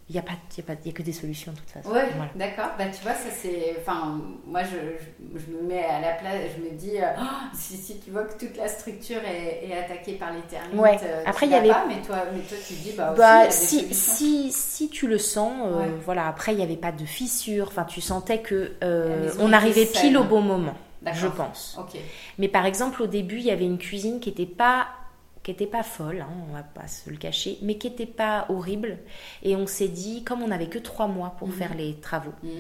il n'y a, pas, y a, pas, y a que des solutions de toute façon. Oui, d'accord. Bah, tu vois, ça c'est. Enfin, moi je, je, me mets à la place, je me dis, euh, oh, si, si, tu vois que toute la structure est, est attaquée par les termites, ouais. Euh, après il y avait. Pas, mais, toi, mais toi tu dis, bah, aussi, bah si, si, si tu le sens, euh, voilà, après il n'y avait pas de fissure, enfin tu sentais que on arrivait pile au bon moment, je pense. Ok. Mais par exemple, au début, il y avait une cuisine qui n'était pas qui n'était pas folle, hein, on va pas se le cacher, mais qui n'était pas horrible. Et on s'est dit, comme on n'avait que trois mois pour mhm. faire les travaux mhm.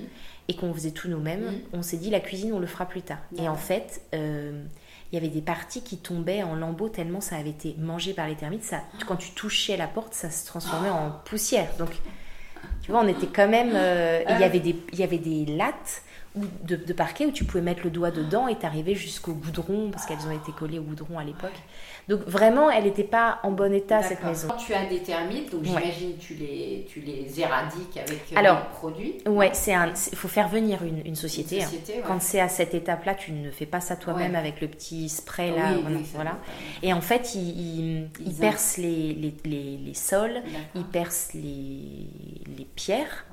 et qu'on faisait tout nous-mêmes, mhm. on s'est dit la cuisine on le fera plus tard. Et en fait, euh, il y avait des parties qui tombaient en lambeaux tellement ça avait été mangé par les termites. Ça, quand tu touchais la porte, ça se transformait en poussière. Donc, tu vois, on était quand même. Euh, il y avait des, il y avait des lattes de, de, parquet où tu pouvais mettre le doigt dedans et t'arrivais jusqu'au goudron parce qu'elles ont été collées au goudron à l'époque. Donc vraiment, elle n'était pas en bon état cette maison. Quand tu as des termites, donc j'imagine tu les tu les éradiques avec euh, Alors, des produits. Ouais, c'est un il faut faire venir une, une société. Hein. Quand c'est à cette étape-là, tu ne fais pas ça toi-même avec le petit spray là, voilà. Et en fait, ils, ils, percent les, les, les, les sols, ils percent les, les pierres.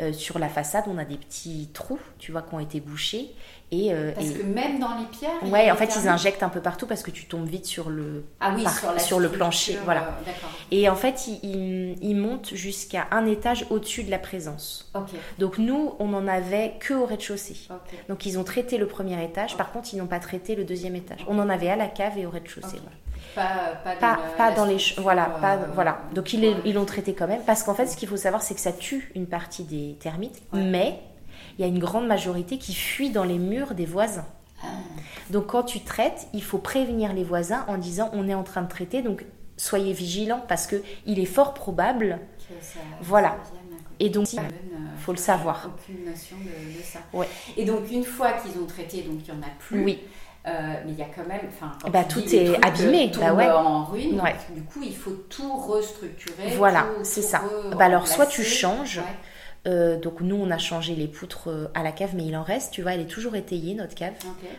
Euh, sur la façade, on a des petits trous, tu vois, qui ont été bouchés. Et, euh, parce que même dans les pierres. Ouais, en fait, ils injectent un peu partout parce que tu tombes vite sur le, ah oui, sur, le plancher. Voilà. Euh, et en fait, ils, ils, montent jusqu'à un étage au-dessus de la présence. Donc nous, on n'en avait que au rez-de-chaussée. Donc ils ont traité le premier étage. Par contre, ils n'ont pas traité le deuxième étage. On en avait à la cave et au rez-de-chaussée. Pas, pas, pas, dans les voilà pas euh, voilà donc ils ils l'ont traité quand même parce qu'en fait ce qu'il faut savoir c'est que ça tue une partie des termites mais il y a une grande majorité qui fuit dans les murs des voisins ah. donc quand tu traites il faut prévenir les voisins en disant on est en train de traiter donc soyez vigilants parce que il est fort probable voilà et donc il faut le savoir aucune notion de, ça ouais. et donc une fois qu'ils ont traité donc il y en a plus oui euh, mais il y a quand même, enfin, bah, tout est abîmé, bah ouais. en ruine. Du coup, il faut tout restructurer. Voilà, c'est ça. Bah alors, soit tu changes, Euh, donc nous, on a changé les poutres euh, à la cave, mais il en reste, tu vois, elle est toujours étayée, notre cave,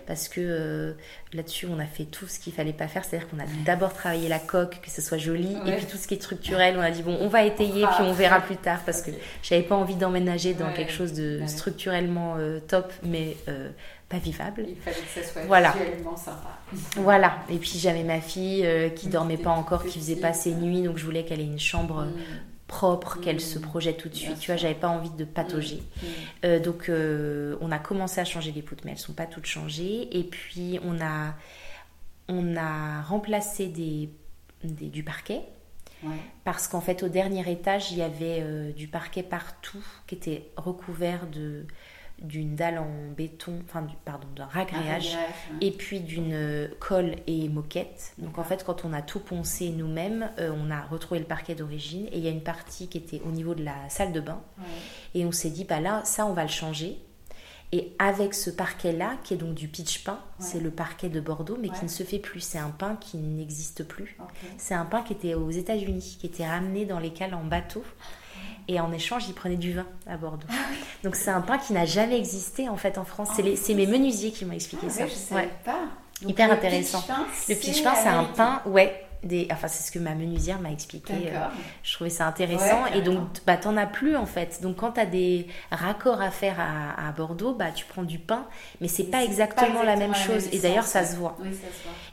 parce que euh, là-dessus, on a fait tout ce qu'il fallait pas faire, c'est-à-dire qu'on a d'abord travaillé la coque, que ce soit joli, et puis tout ce qui est structurel, on a dit, bon, on va étayer, puis on verra plus tard, parce que j'avais pas envie d'emménager dans quelque chose de structurellement top, mais pas vivable. Il fallait que ça soit voilà. sympa. Voilà. Et puis j'avais ma fille qui dormait pas encore, qui faisait pas ses nuits, donc je voulais qu'elle ait une chambre mm propre, qu'elle se projette tout de suite. tu vois, j'avais pas envie de patauger. Mm. Mm. Euh, donc, euh, on a commencé à changer les poutres, mais elles sont pas toutes changées. Et puis, on a, on a remplacé des, du parquet. Parce qu'en fait, au dernier étage, il y avait euh, du parquet partout qui était recouvert de, d'une dalle en béton, enfin pardon, d'un ragréage, et puis d'une euh, colle et moquette. Donc en fait, quand on a tout poncé nous-mêmes, euh, on a retrouvé le parquet d'origine et il y a une partie qui était au niveau de la salle de bain. Et on s'est dit, bah là, ça, on va le changer. Et avec ce parquet-là, qui est donc du pitch pain, c'est le parquet de Bordeaux, mais qui ne se fait plus. C'est un pain qui n'existe plus. C'est un pain qui était aux États-Unis, qui était ramené dans les cales en bateau et en échange, ils prenaient du vin à Bordeaux. Ah Donc c'est un pain qui n'a jamais existé en fait en France. c'est mes menuisiers qui m'ont expliqué ah ça. ouais. pas. Hyper intéressant. le pitch pain, c'est un pain, ouais, Enfin, c'est ce que ma menuisière m'a expliqué. Euh, je trouvais ça intéressant. et donc, bah, t'en as plus en fait. Donc, quand tu as des raccords à faire à, Bordeaux, bah, tu prends du pain, mais c'est pas, exactement la même chose. et d'ailleurs, ça, se voit.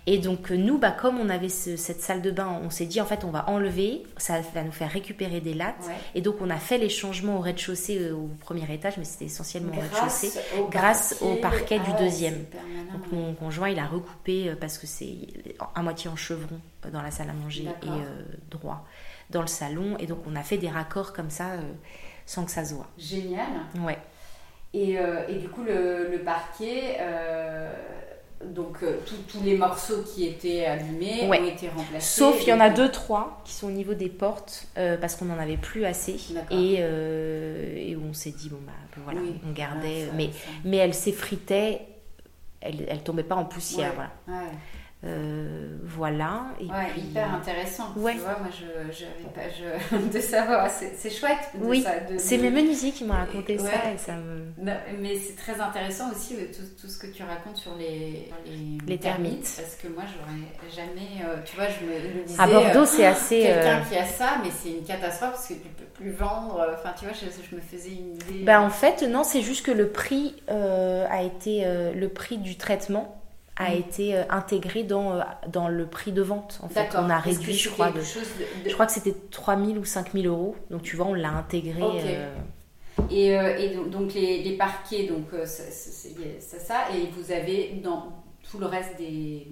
Et donc, nous, bah, comme on avait cette salle de bain, on s'est dit en fait, on va enlever, ça va nous faire récupérer des lattes. Et donc, on a fait les changements au rez-de-chaussée, euh, au premier étage, mais c'était essentiellement au rez-de-chaussée, grâce au parquet du ah deuxième. Donc, mon conjoint, il a recoupé euh, parce que c'est à moitié en chevron dans la salle à manger et euh, droit dans le salon. Et donc on a fait des raccords comme ça euh, sans que ça se voit. Génial. Ouais. Et, euh, et du coup, le, le parquet, donc tous les morceaux qui étaient allumés ont été remplacés. Sauf il y en a deux, trois qui sont au niveau des portes parce qu'on n'en avait plus assez. Et, et on s'est dit, bon, bah voilà, on gardait. mais, mais elle s'effritait, elle, elle tombait pas en poussière. Voilà. Euh, voilà. Et puis... hyper intéressant. Ouais. Tu vois, moi, je n'avais pas je, de savoir. C'est chouette. De oui, c'est mes menuisiers qui m'ont raconté ça. Et ça me... mais c'est très intéressant aussi euh, tout, tout, ce que tu racontes sur les, les, les termites, Parce que moi, j'aurais jamais. Euh, tu vois, je me le disais. À Bordeaux, c'est assez. Quelqu'un qui a ça, mais c'est une catastrophe parce que tu peux plus vendre. Enfin, tu vois, je, je me faisais une idée. Ben, en fait, non, c'est juste que le prix a été. le prix du traitement a été euh, intégré dans, euh, dans le prix de vente. En fait, on a réduit, je crois, de, je crois que c'était 3000 ou 5000 euros. Donc, tu vois, on l'a intégré. Euh, et, et, donc, les, les parquets, donc, c'est ça, Et vous avez, dans tout le reste des,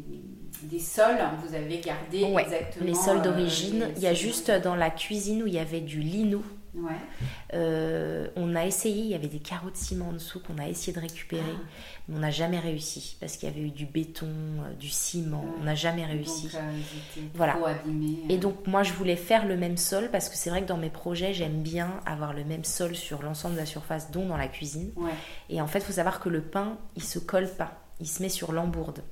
des sols, vous avez gardé exactement... les sols d'origine. il y a juste dans la cuisine où il y avait du lino euh, on a essayé, il y avait des carreaux de ciment en dessous qu'on a essayé de récupérer, ah. mais on n'a jamais réussi parce qu'il y avait eu du béton, euh, du ciment, on n'a jamais réussi. Euh, voilà. Et donc moi je voulais faire le même sol parce que c'est vrai que dans mes projets j'aime bien avoir le même sol sur l'ensemble de la surface, dont dans la cuisine. Et en fait il faut savoir que le pain il se colle pas, il se met sur l'embourde.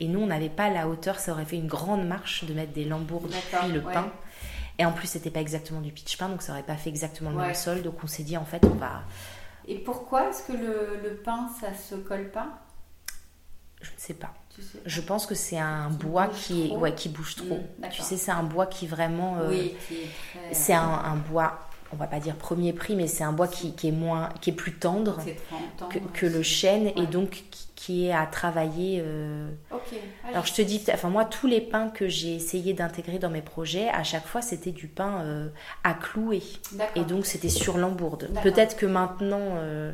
Et nous on n'avait pas la hauteur, ça aurait fait une grande marche de mettre des lambourdes puis le pain. Et en plus, c'était pas exactement du pitch pain, donc ça aurait pas fait exactement le même sol. Donc on s'est dit, en fait, on va. Et pourquoi est-ce que le, le, pain, ça se colle pas? Je ne sais pas. Je pense que c'est un bois qui, est, ouais, qui bouge trop. Mmh, tu sais, c'est un bois qui vraiment. Euh, oui, c'est un, un, bois on va pas dire premier prix, mais c'est un bois qui, qui, est moins, qui est plus tendre, que, que, le chêne et donc qui est à travailler. Euh, ah, Alors je te dis, enfin moi tous les pains que j'ai essayé d'intégrer dans mes projets, à chaque fois c'était du pain euh, à clouer. Et donc c'était sur l'embourde. Peut-être que maintenant. Euh,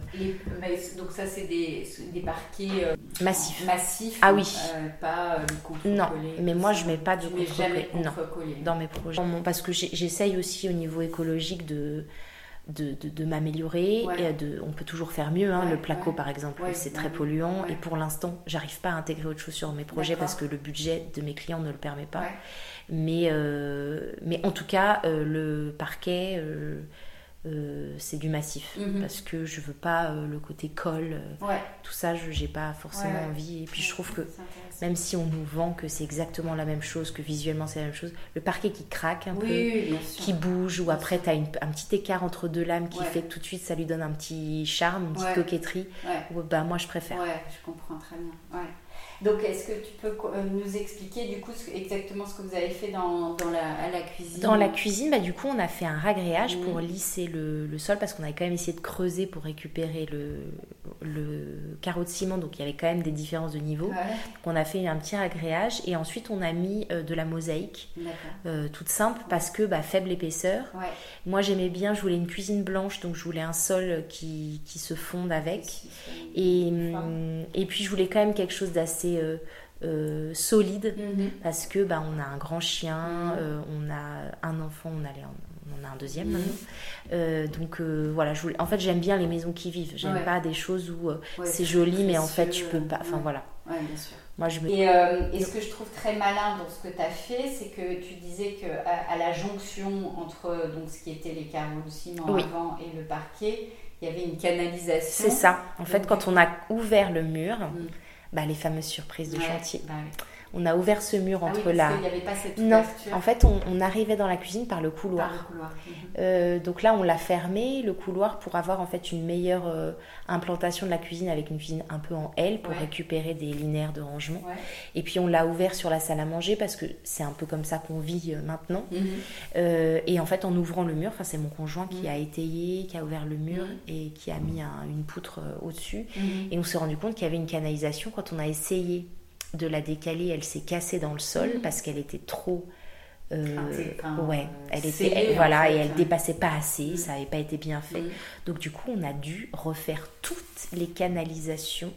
donc ça c'est des, des, parquets massifs. Massifs. Ah oui. pas Non, mais moi je mets pas de contre-collé. Non, dans mes projets. Parce que j'essaye aussi au niveau écologique de de, de, m'améliorer. et De, on peut toujours faire mieux. Hein. le placo, par exemple, c'est très polluant. Et pour l'instant, j'arrive pas à intégrer autre chose sur mes projets parce que le budget de mes clients ne le permet pas. Mais, euh, mais en tout cas, euh, le parquet, euh, euh, c'est du massif Mhm. parce que je veux pas euh, le côté colle, euh, Ouais. tout ça, je j'ai pas forcément Ouais. envie. Et puis je trouve que même si on nous vend que c'est exactement la même chose, que visuellement c'est la même chose, le parquet qui craque un Oui, peu, oui, qui bouge, ou après tu as un petit écart entre deux lames qui fait que tout de suite ça lui donne un petit charme, une petite coquetterie, bah moi je préfère. Ouais, je comprends très bien. Ouais. Donc, est-ce que tu peux euh, nous expliquer du coup exactement ce que vous avez fait dans, dans la, à la cuisine? Dans la cuisine, bah, du coup, on a fait un ragréage pour lisser le, le sol parce qu'on avait quand même essayé de creuser pour récupérer le, le carreau de ciment, donc il y avait quand même des différences de niveau. Ouais, Donc on a fait un petit ragréage et ensuite on a mis euh, de la mosaïque euh, toute simple parce que bah, faible épaisseur. Ouais. Moi j'aimais bien, je voulais une cuisine blanche, donc je voulais un sol qui, qui se fonde avec. Et, hum, et puis je voulais quand même quelque chose d'assez euh, euh, solide Mhm. parce que bah, on a un grand chien, Mhm. euh, on a un enfant, on, en- on a un deuxième maintenant. Euh, donc voilà, je voulais- en fait j'aime bien les maisons qui vivent. J'aime Ouais. pas des choses où Ouais, c'est joli mais en fait je peux pas. Enfin voilà, Ouais, bien sûr. moi je me. Et, et ce que je trouve très malin dans ce que tu as fait, c'est que tu disais qu'à à la jonction entre donc, ce qui était les carreaux de ciment Oui. avant et le parquet, il y avait une canalisation. C'est ça. En fait, Donc, quand on a ouvert le mur, Mm. Bah, les fameuses surprises de Ouais, chantier. bah oui. On a ouvert ce mur Ah oui, entre parce la. qu'il n'y avait pas cette Non, en fait, on, on arrivait dans la cuisine par le couloir. par le couloir. Mhm. Euh, donc là, on l'a fermé, le couloir, pour avoir en fait une meilleure euh, implantation de la cuisine avec une cuisine un peu en L pour Ouais. récupérer des linéaires de rangement. Ouais. Et puis on l'a ouvert sur la salle à manger parce que c'est un peu comme ça qu'on vit euh, maintenant. Mhm. Et en fait, en ouvrant le mur, c'est mon conjoint qui Mhm. a étayé, qui a ouvert le mur et qui a mis un- une poutre au-dessus. Et on s'est rendu compte qu'il y avait une canalisation. Quand on a essayé de la décaler, elle s'est cassée dans le sol Mhm. parce qu'elle était trop. euh, Enfin, ouais, elle était, en voilà, fait, et elle hein. dépassait pas assez, Mhm. ça n'avait pas été bien fait. Mhm. Donc du coup, on a dû refaire toutes les canalisations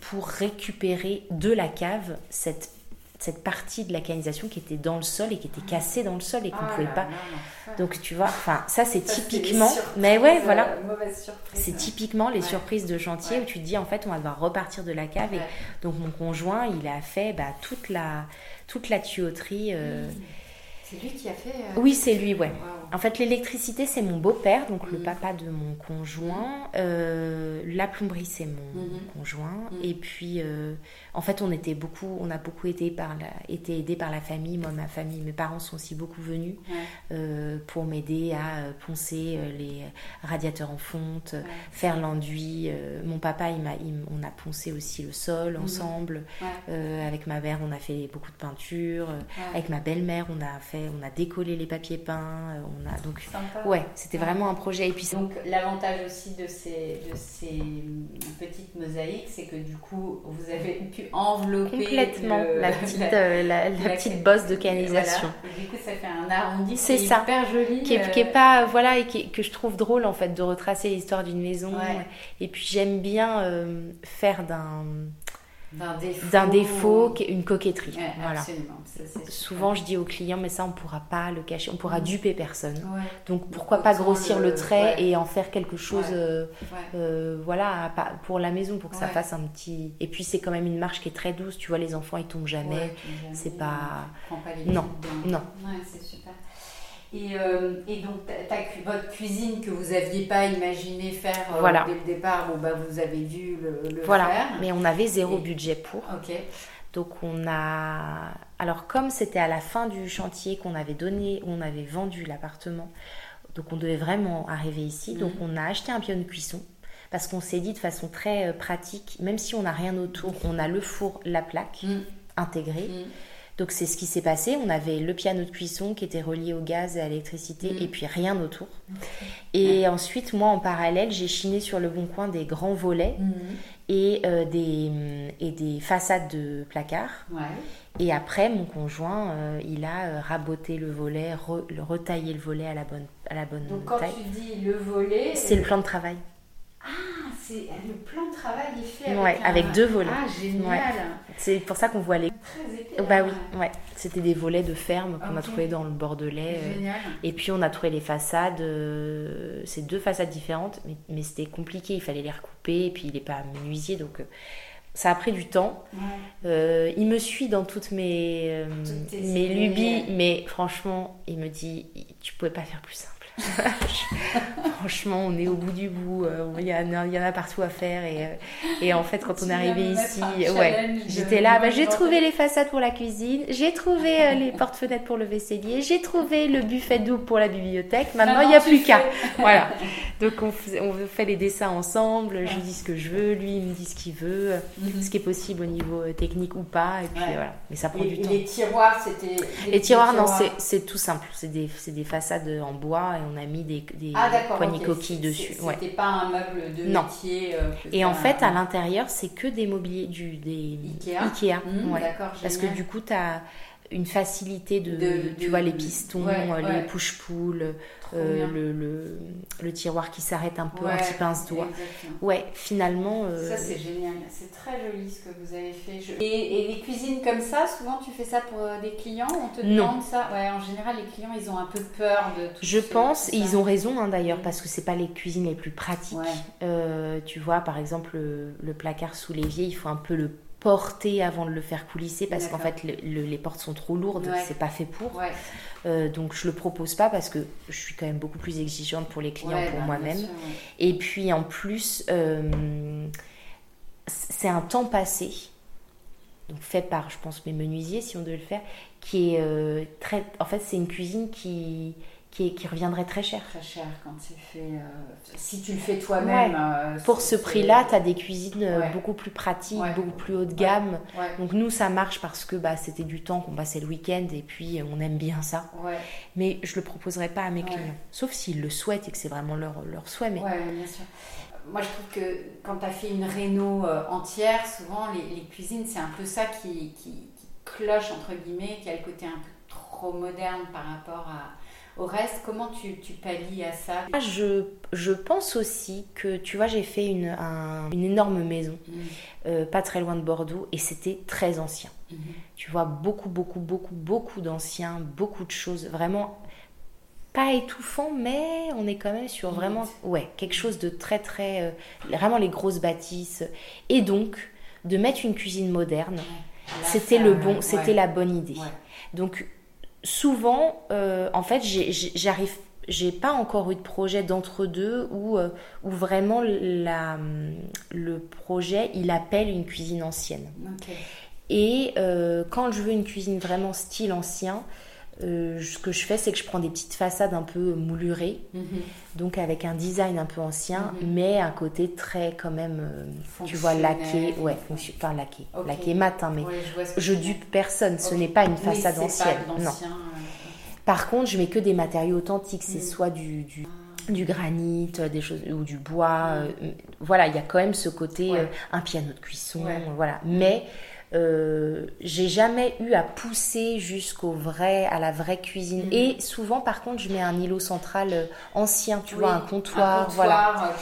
pour récupérer de la cave cette cette partie de la canalisation qui était dans le sol et qui était cassée dans le sol et qu'on Ah pouvait là pas. là. Donc tu vois, enfin ça c'est typiquement. Mais ouais, voilà. euh. C'est typiquement les Ouais. surprises de chantier Ouais. où tu te dis en fait on va devoir repartir de la cave. Ouais. Et donc mon conjoint il a fait bah, toute, la, toute la tuyauterie. euh, C'est lui qui a fait. euh, Oui c'est lui, ouais. En fait l'électricité c'est mon beau-père, donc le Mhm. papa de mon conjoint. Euh, la plomberie c'est mon Mhm. conjoint. Mhm. Et puis en fait on était beaucoup, on a beaucoup été, par la, été aidés par la famille. Moi ma famille, mes parents sont aussi beaucoup venus Ouais. euh, pour m'aider à euh, poncer euh, les radiateurs en fonte, Ouais. faire l'enduit. Mon papa, il m'a, on a poncé aussi le sol Mhm. ensemble. Ouais. Euh, avec ma mère, on a fait beaucoup de peinture. Avec ma belle-mère, on a fait, on a décollé les papiers peints. On a donc, Sympa. ouais, c'était vraiment un projet. Et puis Donc l'avantage aussi de ces, de ces petites mosaïques, c'est que du coup, vous avez pu envelopper complètement le- la petite, euh, la, la la- petite bosse de canalisation. Voilà. Et du coup, ça fait un arrondi C'est ça. hyper joli. Qui est, euh, qui est pas voilà et qui que je trouve drôle en fait de retracer l'histoire d'une maison Ouais. et puis j'aime bien euh, faire d'un d'un défaut. une coquetterie Ouais, voilà. Ça. Souvent, je dis aux clients, mais ça, on pourra pas le cacher, on pourra Mm. duper personne. Ouais. Donc, pourquoi pas grossir le- le trait ouais. et en faire quelque chose, euh, euh, voilà, pour la maison, pour que ça fasse un petit. Et puis, c'est quand même une marche qui est très douce. Tu vois, les enfants, ils tombent jamais. C'est pas- les Non, non. C'est super. Et, euh, et donc, ta, votre cuisine que vous n'aviez pas imaginé faire euh, Voilà. dès le départ, bon, bah, vous avez dû le, le Voilà. faire. Mais on avait zéro Et- budget pour. Ok. Donc, on a. Alors, comme c'était à la fin du chantier qu'on avait donné, on avait vendu l'appartement, donc on devait vraiment arriver ici. Mhm. Donc, on a acheté un piano de cuisson. Parce qu'on s'est dit de façon très euh, pratique, même si on n'a rien autour, on a le four, la plaque Mm. intégrée. Mm. Donc c'est ce qui s'est passé. On avait le piano de cuisson qui était relié au gaz et à l'électricité Mm. et puis rien autour. Et ensuite, moi en parallèle, j'ai chiné sur le bon coin des grands volets Mm. et, euh, des, et des façades de placards. Ouais. Et après, mon conjoint, euh, il a euh, raboté le volet, re- le- retaillé le volet à la bonne, à la bonne Donc, quand taille. tu dis le volet, C'est le plan de travail. Ah, le plan de travail est fait avec, Ouais, un- avec deux volets. Ah, génial. Ouais. C'est pour ça qu'on voit les... Très épais. Bah oui, hein. ouais. C'était des volets de ferme qu'on a trouvé dans le Bordelais. euh, Génial. Et puis on a trouvé les façades, euh, c'est deux façades différentes, mais, mais c'était compliqué, il fallait les recouper, et puis il n'est pas menuisier, donc euh, ça a pris du temps. Euh, il me suit dans toutes mes, Toutes mes lubies, mais franchement, il me dit, tu pouvais pas faire plus simple. Franchement, on est au bout du bout. Euh, il y, en a, il y en a partout à faire. Et, euh, et en fait, quand on est arrivé ici, ouais, j'étais là. Bah, j'ai trouvé les façades pour la cuisine. J'ai trouvé euh, les portes-fenêtres pour le vaisselier. J'ai trouvé le buffet double pour la bibliothèque. Maintenant, il n'y a plus qu'à. Voilà. Donc, on, on, fait les dessins ensemble. Je lui dis ce que je veux. Lui, il me dit ce qu'il veut. Mhm. Ce qui est possible au niveau technique ou pas. Et puis voilà. Mais ça prend du temps. Les tiroirs, c'était. Les, tiroirs, non, c'est tout simple. C'est des, des, façades en bois et on a mis des, des ah, poignées coquilles dessus. C'était pas un meuble de non. métier. Euh, et en fait, à l'intérieur, c'est que des mobiliers du, des Ikea. Mmh, Parce que du coup, tu as une facilité de, tu vois les pistons les push-pull euh, le, le, le, tiroir qui s'arrête un peu un petit pince-doigt ouais finalement euh, ça c'est génial. C'est très joli ce que vous avez fait. Et, et, les cuisines comme ça souvent tu fais ça pour euh, des clients on te demande ça? Ouais en général les clients ils ont un peu peur de tout je pense et ils ont raison hein, d'ailleurs parce que c'est pas les cuisines les plus pratiques. Tu vois par exemple le, le placard sous l'évier il faut un peu le porter avant de le faire coulisser parce qu'en fait les portes sont trop lourdes, c'est pas fait pour. Euh, donc je le propose pas parce que je suis quand même beaucoup plus exigeante pour les clients, pour bah, moi-même. Et puis en plus, euh, c'est un temps passé, donc fait par, je pense, mes menuisiers si on devait le faire, qui est euh, très. En fait, c'est une cuisine qui qui, reviendrait très cher. Très cher quand c'est fait. Euh, si tu le fais toi-même. Euh, Pour ce prix-là, tu as des cuisines euh, beaucoup plus pratiques, beaucoup plus haut de gamme. Donc nous, ça marche parce que bah, c'était du temps qu'on passait le week-end et puis on aime bien ça. Mais je le proposerai pas à mes clients. Sauf s'ils le souhaitent et que c'est vraiment leur, leur souhait. Mais... bien sûr. Moi, je trouve que quand tu as fait une réno entière, souvent les, les cuisines, c'est un peu ça qui, qui, qui cloche, entre guillemets, qui a le côté un peu trop moderne par rapport à au reste, comment tu, tu pallies à ça? Ah, je, je, pense aussi que, tu vois, j'ai fait une, une énorme maison, mm. euh, pas très loin de Bordeaux, et c'était très ancien. Mm-hmm. Tu vois, beaucoup, beaucoup, beaucoup, beaucoup d'anciens, beaucoup de choses, vraiment pas étouffant, mais on est quand même sur vraiment, ouais, quelque chose de très, très, euh, vraiment les grosses bâtisses. Et donc, de mettre une cuisine moderne, c'était le bon, c'était la bonne idée. Donc souvent, euh, en fait, j'arrive j'ai pas encore eu de projet d'entre-deux où, euh, où vraiment la, le projet il appelle une cuisine ancienne. Et euh, quand je veux une cuisine vraiment style ancien, euh, ce que je fais, c'est que je prends des petites façades un peu moulurées, mhm. donc avec un design un peu ancien, mhm. mais un côté très quand même, euh, tu vois, laqué, ouais, enfin laqué, laqué mat, hein, mais je, dupe personne, ce n'est pas une façade ancienne, non. Par contre, je mets que des matériaux authentiques, c'est mhm. soit du, du, granit, des choses ou du bois, euh, voilà, il y a quand même ce côté, un piano de cuisson, voilà, mais euh, j'ai jamais eu à pousser jusqu'au vrai, à la vraie cuisine. Mhm. Et souvent, par contre, je mets un îlot central euh, ancien, tu vois, un comptoir, voilà.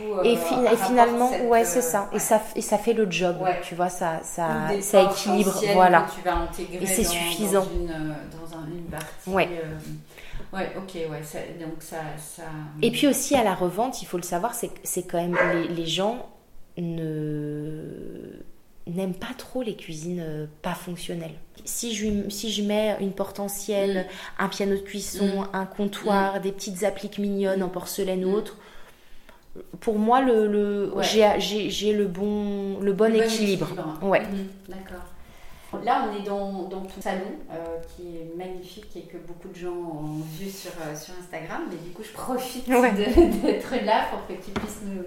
Euh, et, finalement, ouais, c'est ça. Et ça, et ça fait le job, tu vois, ça, ça, ça équilibre, voilà. et c'est suffisant. Dans une, dans une partie, ouais. Ouais, ok, ouais, ça, donc ça, ça... Et puis aussi à la revente, il faut le savoir, c'est quand même les, les gens ne n'aime pas trop les cuisines euh, pas fonctionnelles. Si je, si je mets une porte ancienne, mm. un piano de cuisson, mm. un comptoir, mm. des petites appliques mignonnes en porcelaine ou autre, pour moi, le, le j'ai le bon, le bon équilibre. Ouais. D'accord. Là, on est dans, dans ton salon euh, qui est magnifique et que beaucoup de gens ont vu sur, euh, sur Instagram. Mais du coup, je profite d'être là pour que tu puisses nous,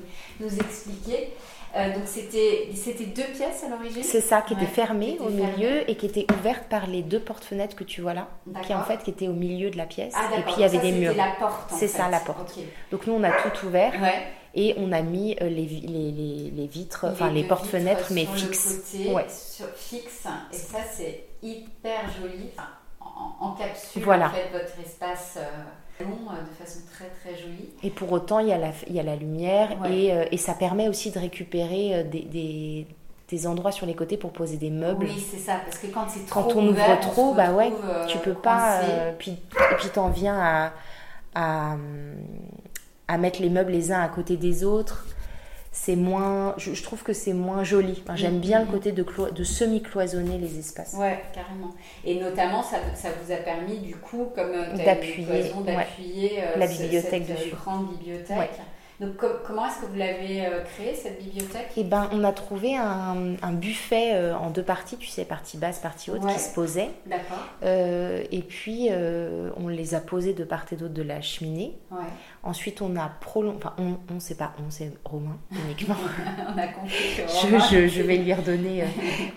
nous expliquer. Euh, donc c'était c'était deux pièces à l'origine. C'est ça, qui était fermée au milieu et qui était ouverte par les deux portes-fenêtres que tu vois là, qui en fait qui était au milieu de la pièce. Ah, et puis il y avait des murs. la porte. C'est ça la porte. Donc nous on a tout ouvert. Et on a mis euh, les, les, les, vitres, enfin les portes-fenêtres, mais fixes. ouais. fixe. Et ça, c'est hyper joli. Enfin, en, capsule, voilà. en fait, votre espace. Euh, euh, de façon très très jolie. Et pour autant, il y a la, il y a la lumière et, euh, et, ça permet aussi de récupérer euh, des, des, des, endroits sur les côtés pour poser des meubles. Oui, c'est ça, parce que quand c'est trop Quand on ouvre trop, bah ouais, tu peux pas. puis, et puis t'en viens à, à, à, mettre les meubles les uns à côté des autres. c'est moins, je, trouve que c'est moins joli. J'aime mm, bien le côté de, de semi-cloisonner les espaces. Ouais, carrément. Et notamment, ça, ça vous a permis, du coup, comme d'appuyer d'appuyer la bibliothèque cette, dessus. grande bibliothèque. Donc comment est-ce que vous l'avez euh, créée cette bibliothèque? Eh ben, on a trouvé un, buffet euh, en deux parties, tu sais, partie basse, partie haute, qui se posait. D'accord. Euh, et puis on les a posés de part et d'autre de la cheminée. Ouais. Ensuite, on a prolongé, enfin, on, on sait pas, on c'est Romain uniquement. on a compris que je, je, vais lui redonner.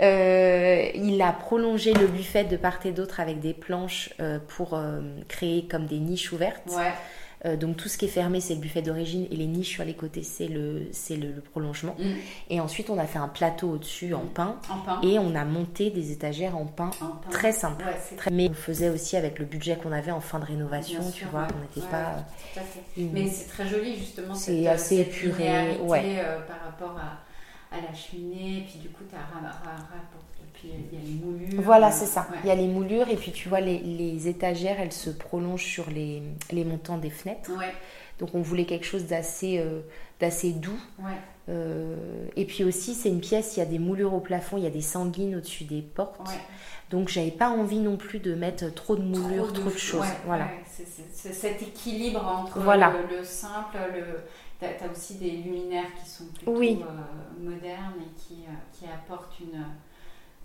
il a prolongé le buffet de part et d'autre avec des planches pour créer comme des niches ouvertes. Ouais. Euh, donc tout ce qui est fermé, c'est le buffet d'origine et les niches sur les côtés, c'est le, c'est le, prolongement. Mm. Et ensuite, on a fait un plateau au-dessus en, pain, et on a monté des étagères en pain, très simple. Mais on faisait aussi avec le budget qu'on avait en fin de rénovation, tu vois, on n'était pas. Mais c'est très joli justement. C'est assez épuré, ouais. Euh, par rapport à, à, la cheminée, et puis du coup, tu as il y a les moulures. Voilà, c'est ça. Il y a les moulures et puis tu vois, les, les étagères, elles se prolongent sur les, les montants des fenêtres. Donc on voulait quelque chose d'assez euh, d'assez doux. Euh, et puis aussi, c'est une pièce, il y a des moulures au plafond, il y a des sanguines au-dessus des portes. Donc j'avais pas envie non plus de mettre trop de moulures, trop de, choses. voilà. C'est cet équilibre entre le, simple, le... tu as, aussi des luminaires qui sont plutôt euh, modernes et qui, qui apportent une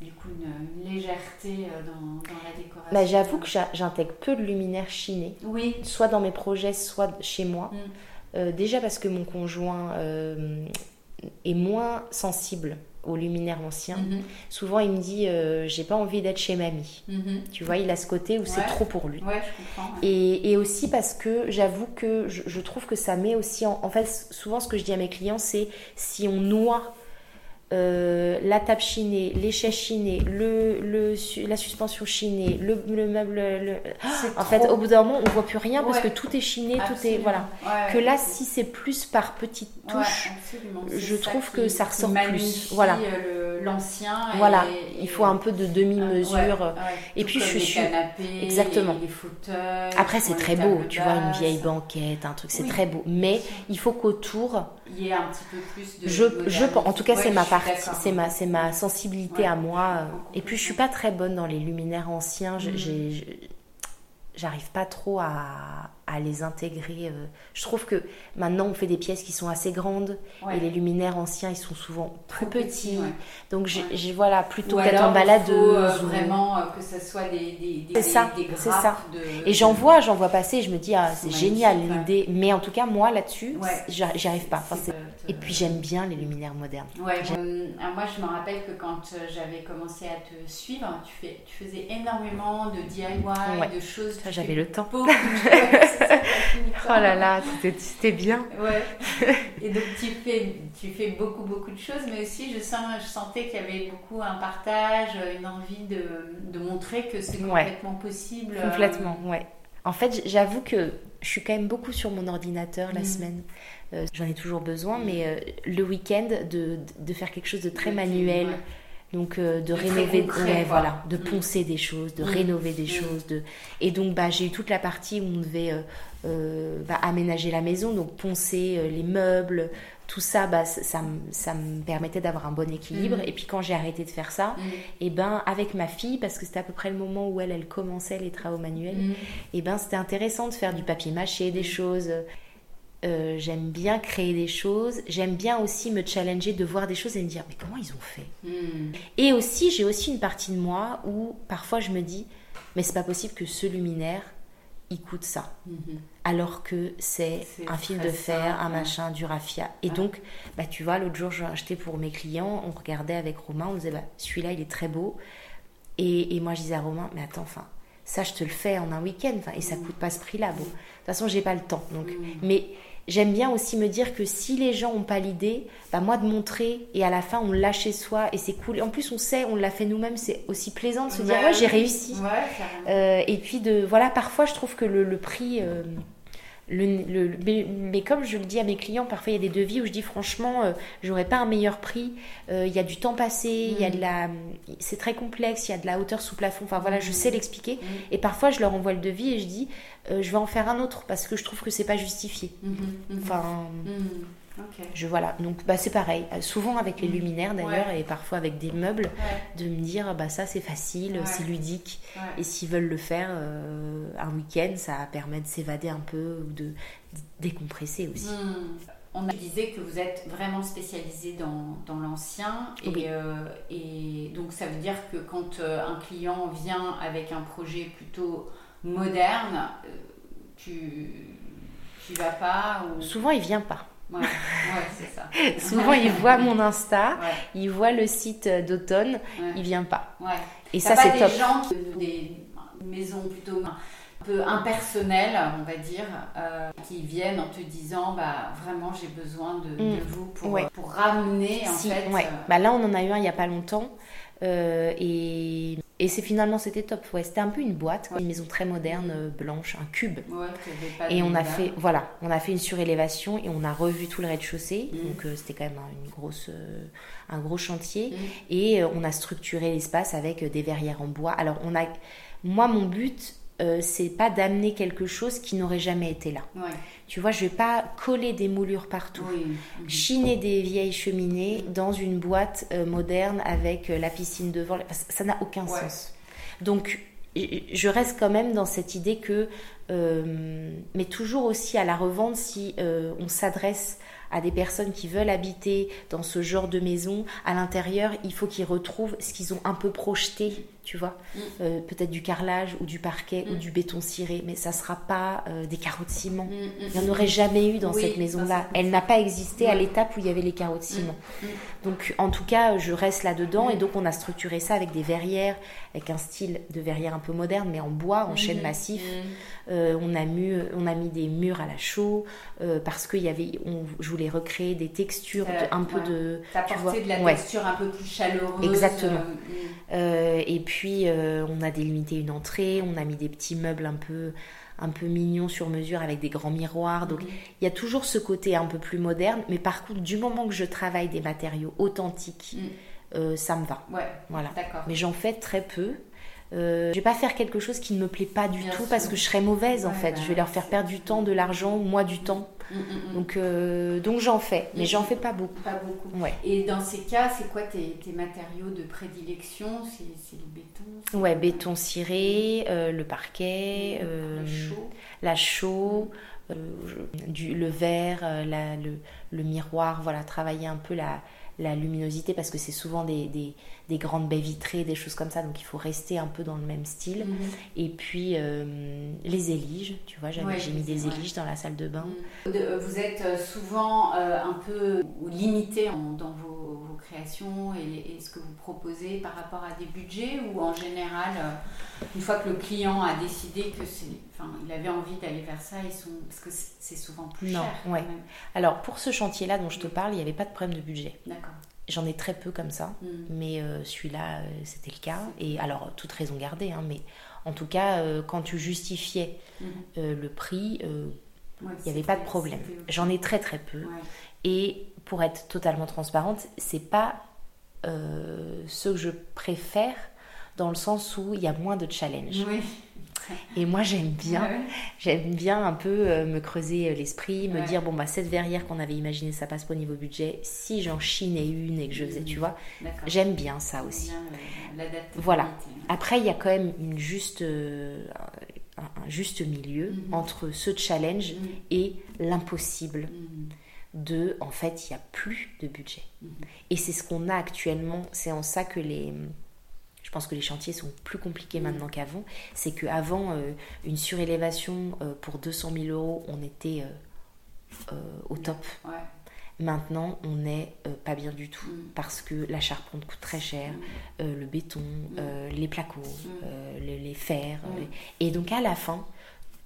du coup une, légèreté euh, dans, la décoration. Bah, J'avoue que j'intègre peu de luminaires chinés. Oui. Soit dans mes projets, soit chez moi. Mm. Euh, déjà parce que mon conjoint euh, est moins sensible aux luminaires anciens. Mm-hmm. Souvent, il me dit J'ai pas envie d'être chez mamie. Mm-hmm. Tu vois, il a ce côté où c'est trop pour lui. Ouais, je comprends. Et, et, aussi parce que j'avoue que je, je, trouve que ça met aussi en. En fait, souvent, ce que je dis à mes clients, c'est si on noie euh, la table chinée, les chaises chinées, le, le, la suspension chinée, le, le meuble. Le... En fait, au bout d'un moment, on voit plus rien parce que tout est chiné, tout est. Voilà. que là, si c'est plus par petites touches, je trouve que ça ressort plus. Voilà. Euh, l'ancien. Voilà. Il faut un peu de demi-mesure. et puis, je suis. Exactement. Les fauteuils, Après, c'est très beau. Tu vois, une vieille banquette, un truc, c'est très beau. Mais il faut qu'autour. Il y ait un petit peu plus de. Je, je, en tout cas, c'est ma part c'est ma, c'est ma sensibilité à moi. Et puis je suis pas très bonne dans les luminaires anciens. Mm. j'arrive pas trop à, à les intégrer. Euh. Je trouve que maintenant on fait des pièces qui sont assez grandes et les luminaires anciens ils sont souvent plus petits. Donc j'ai voilà plutôt qu'être en baladeuse. Euh, vraiment euh, que ce soit des, des, c'est ça, c'est ça. Et j'en vois, j'en vois passer. Je me dis ah c'est génial l'idée. Mais en tout cas moi là-dessus j'y arrive pas. et puis j'aime bien les luminaires modernes. Ouais. moi je me rappelle que quand j'avais commencé à te suivre, tu, fais, tu faisais énormément de DIY, de choses. J'avais le temps. Oh là là, c'était bien. Ouais. Et donc tu fais, tu fais beaucoup, beaucoup de choses, mais aussi je, sens, je sentais qu'il y avait beaucoup un partage, une envie de, de montrer que c'est complètement possible. Complètement, ouais. En fait, j'avoue que je suis quand même beaucoup sur mon ordinateur la mm. semaine. Euh, j'en ai toujours besoin, mais euh, le week-end, de, de, faire quelque chose de très manuel. Donc euh, de, rénover, voilà, de mm. poncer des choses, de mm. rénover des choses. De... Et donc bah, j'ai eu toute la partie où on devait euh, euh, bah, aménager la maison, donc poncer les meubles, tout ça, bah, ça, ça, me permettait d'avoir un bon équilibre. Mm. Et puis quand j'ai arrêté de faire ça, et eh ben avec ma fille, parce que c'était à peu près le moment où elle, elle commençait les travaux manuels, et eh ben c'était intéressant de faire du papier mâché, des choses. Euh, j'aime bien créer des choses, j'aime bien aussi me challenger de voir des choses et me dire mais comment ils ont fait? Hmm. Et aussi j'ai aussi une partie de moi où parfois je me dis mais c'est pas possible que ce luminaire il coûte ça hmm. alors que c'est un fil de fer, un machin, du raffia. Et donc bah tu vois l'autre jour j'ai acheté pour mes clients, on regardait avec Romain, on disait bah celui-là il est très beau et, et moi je disais à Romain mais attends enfin ça je te le fais en un week-end et ça hmm. coûte pas ce prix-là. Bon, de toute façon j'ai pas le temps donc mais j'aime bien aussi me dire que si les gens n'ont pas l'idée, bah moi de montrer et à la fin on l'a chez soi et c'est cool. En plus on sait, on l'a fait nous-mêmes, c'est aussi plaisant de se dire ouais j'ai réussi. Euh, et puis de voilà parfois je trouve que le, prix euh, le, mais, comme je le dis à mes clients, parfois il y a des devis où je dis franchement, euh, j'aurais pas un meilleur prix. Euh, il y a du temps passé, il y a de la, c'est très complexe, il y a de la hauteur sous plafond. Enfin voilà, je sais l'expliquer. Mm. Et parfois je leur envoie le devis et je dis, euh, je vais en faire un autre parce que je trouve que c'est pas justifié. Mm-hmm. Mm-hmm. Enfin. Je voilà, donc bah, c'est pareil. Souvent avec les mm. luminaires d'ailleurs et parfois avec des meubles, de me dire bah ça c'est facile, c'est ludique. Et s'ils veulent le faire euh, un week-end, ça permet de s'évader un peu ou de, décompresser aussi. Mm. On disait que vous êtes vraiment spécialisé dans, dans l'ancien et, euh, et, donc ça veut dire que quand euh, un client vient avec un projet plutôt moderne, tu tu vas pas Souvent il vient pas. Ouais, ça. Souvent, il voit mon Insta, il voit le site d'automne, il vient pas. Et ça, c'est top. des gens, des maisons plutôt un peu impersonnelles, on va dire, euh, qui viennent en te disant, bah vraiment, j'ai besoin de, mm. vous pour, pour ramener, en fait. Euh, bah, là, on en a eu un il y a pas longtemps. Euh, et, et c'est finalement c'était top. Ouais, c'était un peu une boîte, une maison très moderne, euh, blanche, un cube. et on a fait voilà, on a fait une surélévation et on a revu tout le rez-de-chaussée. Mm. Donc euh, c'était quand même une grosse, un gros chantier. Mm. Et on a structuré l'espace avec des verrières en bois. Alors on a, moi mon but euh, c'est pas d'amener quelque chose qui n'aurait jamais été là. Tu vois, je vais pas coller des moulures partout, chiner des vieilles cheminées dans une boîte euh, moderne avec euh, la piscine devant. Ça n'a aucun sens. Donc, je reste quand même dans cette idée que, mais toujours aussi à la revente, si on s'adresse à des personnes qui veulent habiter dans ce genre de maison, à l'intérieur, il faut qu'ils retrouvent ce qu'ils ont un peu projeté tu vois, mm. euh, peut-être du carrelage ou du parquet ou mm. du béton ciré, mais ça sera pas euh, des carreaux de ciment. Mm, il n'y en aurait jamais eu dans cette maison-là. Elle n'a pas existé à l'étape où il y avait les carreaux de ciment. Donc, en tout cas, je reste là-dedans et donc on a structuré ça avec des verrières, avec un style de verrière un peu moderne, mais en bois, en chêne massif. Euh, on, a mis, on a mis des murs à la chaux parce que y avait, on, je voulais recréer des textures, un peu de. vois, de la texture un peu plus chaleureuse. Exactement. et puis puis euh, on a délimité une entrée, on a mis des petits meubles un peu un peu mignons sur mesure avec des grands miroirs. Donc il y a toujours ce côté un peu plus moderne, mais par contre du moment que je travaille des matériaux authentiques, mm. euh, ça me va. Ouais, voilà. Mais j'en fais très peu. Euh, je vais pas faire quelque chose qui ne me plaît pas du tout parce que je serais mauvaise en fait. je vais bah, leur faire perdre du temps, de l'argent, moi du temps. Mm, mm, mm. Donc, euh, donc j'en fais, mais j'en fais pas beaucoup. Pas beaucoup. Ouais. Et dans ces cas, c'est quoi tes, tes, matériaux de prédilection? C'est le béton Ouais, béton ciré, euh, le parquet, la chaux, du, le verre, la, le, le, miroir. Voilà, travailler un peu la, la luminosité parce que c'est souvent des, des, des, grandes baies vitrées, des choses comme ça, donc il faut rester un peu dans le même style. Mhm. Et puis euh, les éliges, tu vois, j'ai mis des éliges dans la salle de bain. Mhm. Vous êtes euh, souvent euh, un peu limité dans vos, créations et, ce que vous proposez par rapport à des budgets ou en général, une fois que le client a décidé que c'est, enfin, il avait envie d'aller vers ça, ils sont, parce que c'est souvent plus cher. Ouais. Alors pour ce chantier-là dont je te parle, il n'y avait pas de problème de budget. D'accord. J'en ai très peu comme ça, mm. mais euh, celui-là, euh, c'était le cas. Et alors, toute raison gardée, hein, mais en tout cas, euh, quand tu justifiais mm-hmm. le prix, il n'y avait pas de problème. J'en ai très très peu. Et pour être totalement transparente, c'est pas ce que je préfère dans le sens où il y a moins de challenge. Oui. Et moi, j'aime bien, j'aime bien un peu euh, me creuser euh, l'esprit, me dire bon bah cette verrière qu'on avait imaginée, ça passe pas au niveau budget. Si j'en chinais une et que je faisais, tu vois, j'aime bien ça aussi. voilà. Après, il y a quand même une juste, euh, un, juste milieu mhm. entre ce challenge mhm. et l'impossible. Mhm. De, en fait, il n'y a plus de budget. Et c'est ce qu'on a actuellement. C'est en ça que les, pense que les chantiers sont plus compliqués maintenant qu'avant. C'est qu'avant, euh, une surélévation euh, pour 200 000 euros, on était euh, au top. Maintenant, on n'est pas bien du tout mm. parce que la charpente coûte très cher, mm. le béton, mm. les placots, les, fers. Et donc, à la fin,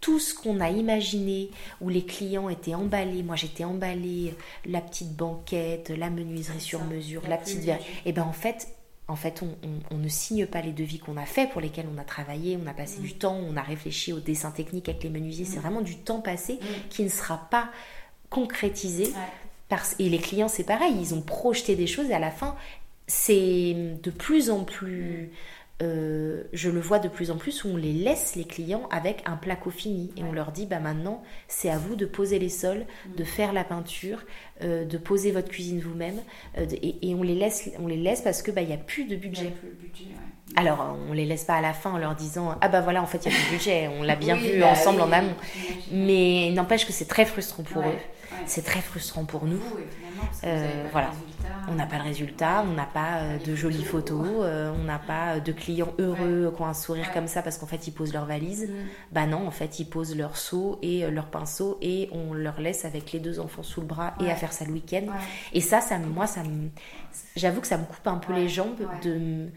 tout ce qu'on a imaginé, où les clients étaient emballés, moi j'étais emballée, la petite banquette, la menuiserie sur mesure, la petite verre, et ben en fait, en fait, on, ne signe pas les devis qu'on a fait, pour lesquels on a travaillé, on a passé mm. du temps, on a réfléchi aux dessins techniques avec les menuisiers. C'est mm. vraiment du temps passé mm. qui ne sera pas concrétisé. Parce, et les clients, c'est pareil, ils ont projeté des choses et à la fin, c'est de plus en plus euh, je le vois de plus en plus où on les laisse les clients avec un placo fini. Et on leur dit bah maintenant c'est à vous de poser les sols, mm. de faire la peinture, euh, de poser votre cuisine vous-même euh, et, on les laisse on les laisse parce que bah il y a plus de budget. Alors on les laisse pas à la fin en leur disant ah bah voilà en fait il y a plus de budget, on l'a bien vu bah ensemble en amont. Mais n'empêche que c'est très frustrant pour eux, c'est très frustrant pour nous. voilà on n'a pas le résultat, on n'a pas euh, de jolies photos, euh, on n'a pas de clients heureux qui ont un sourire comme ça parce qu'en fait ils posent leur valise. Mm. Bah non, en fait ils posent leur seau et euh, leur pinceau et on leur laisse avec les deux enfants sous le bras et à faire ça le week-end. Et ça, ça moi, ça j'avoue que ça me coupe un peu les jambes de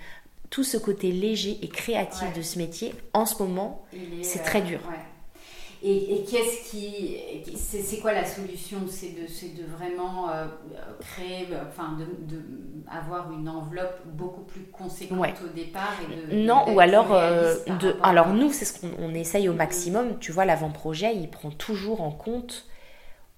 tout ce côté léger et créatif de ce métier. En ce moment, c'est très dur. Et, qu'est-ce qui. C'est quoi la solution? C'est de, de vraiment euh, créer. Enfin, de, avoir une enveloppe beaucoup plus conséquente au départ et Non, ou alors. Euh, de, alors, nous, c'est ce qu'on essaye au maximum. Tu vois, l'avant-projet, il prend toujours en compte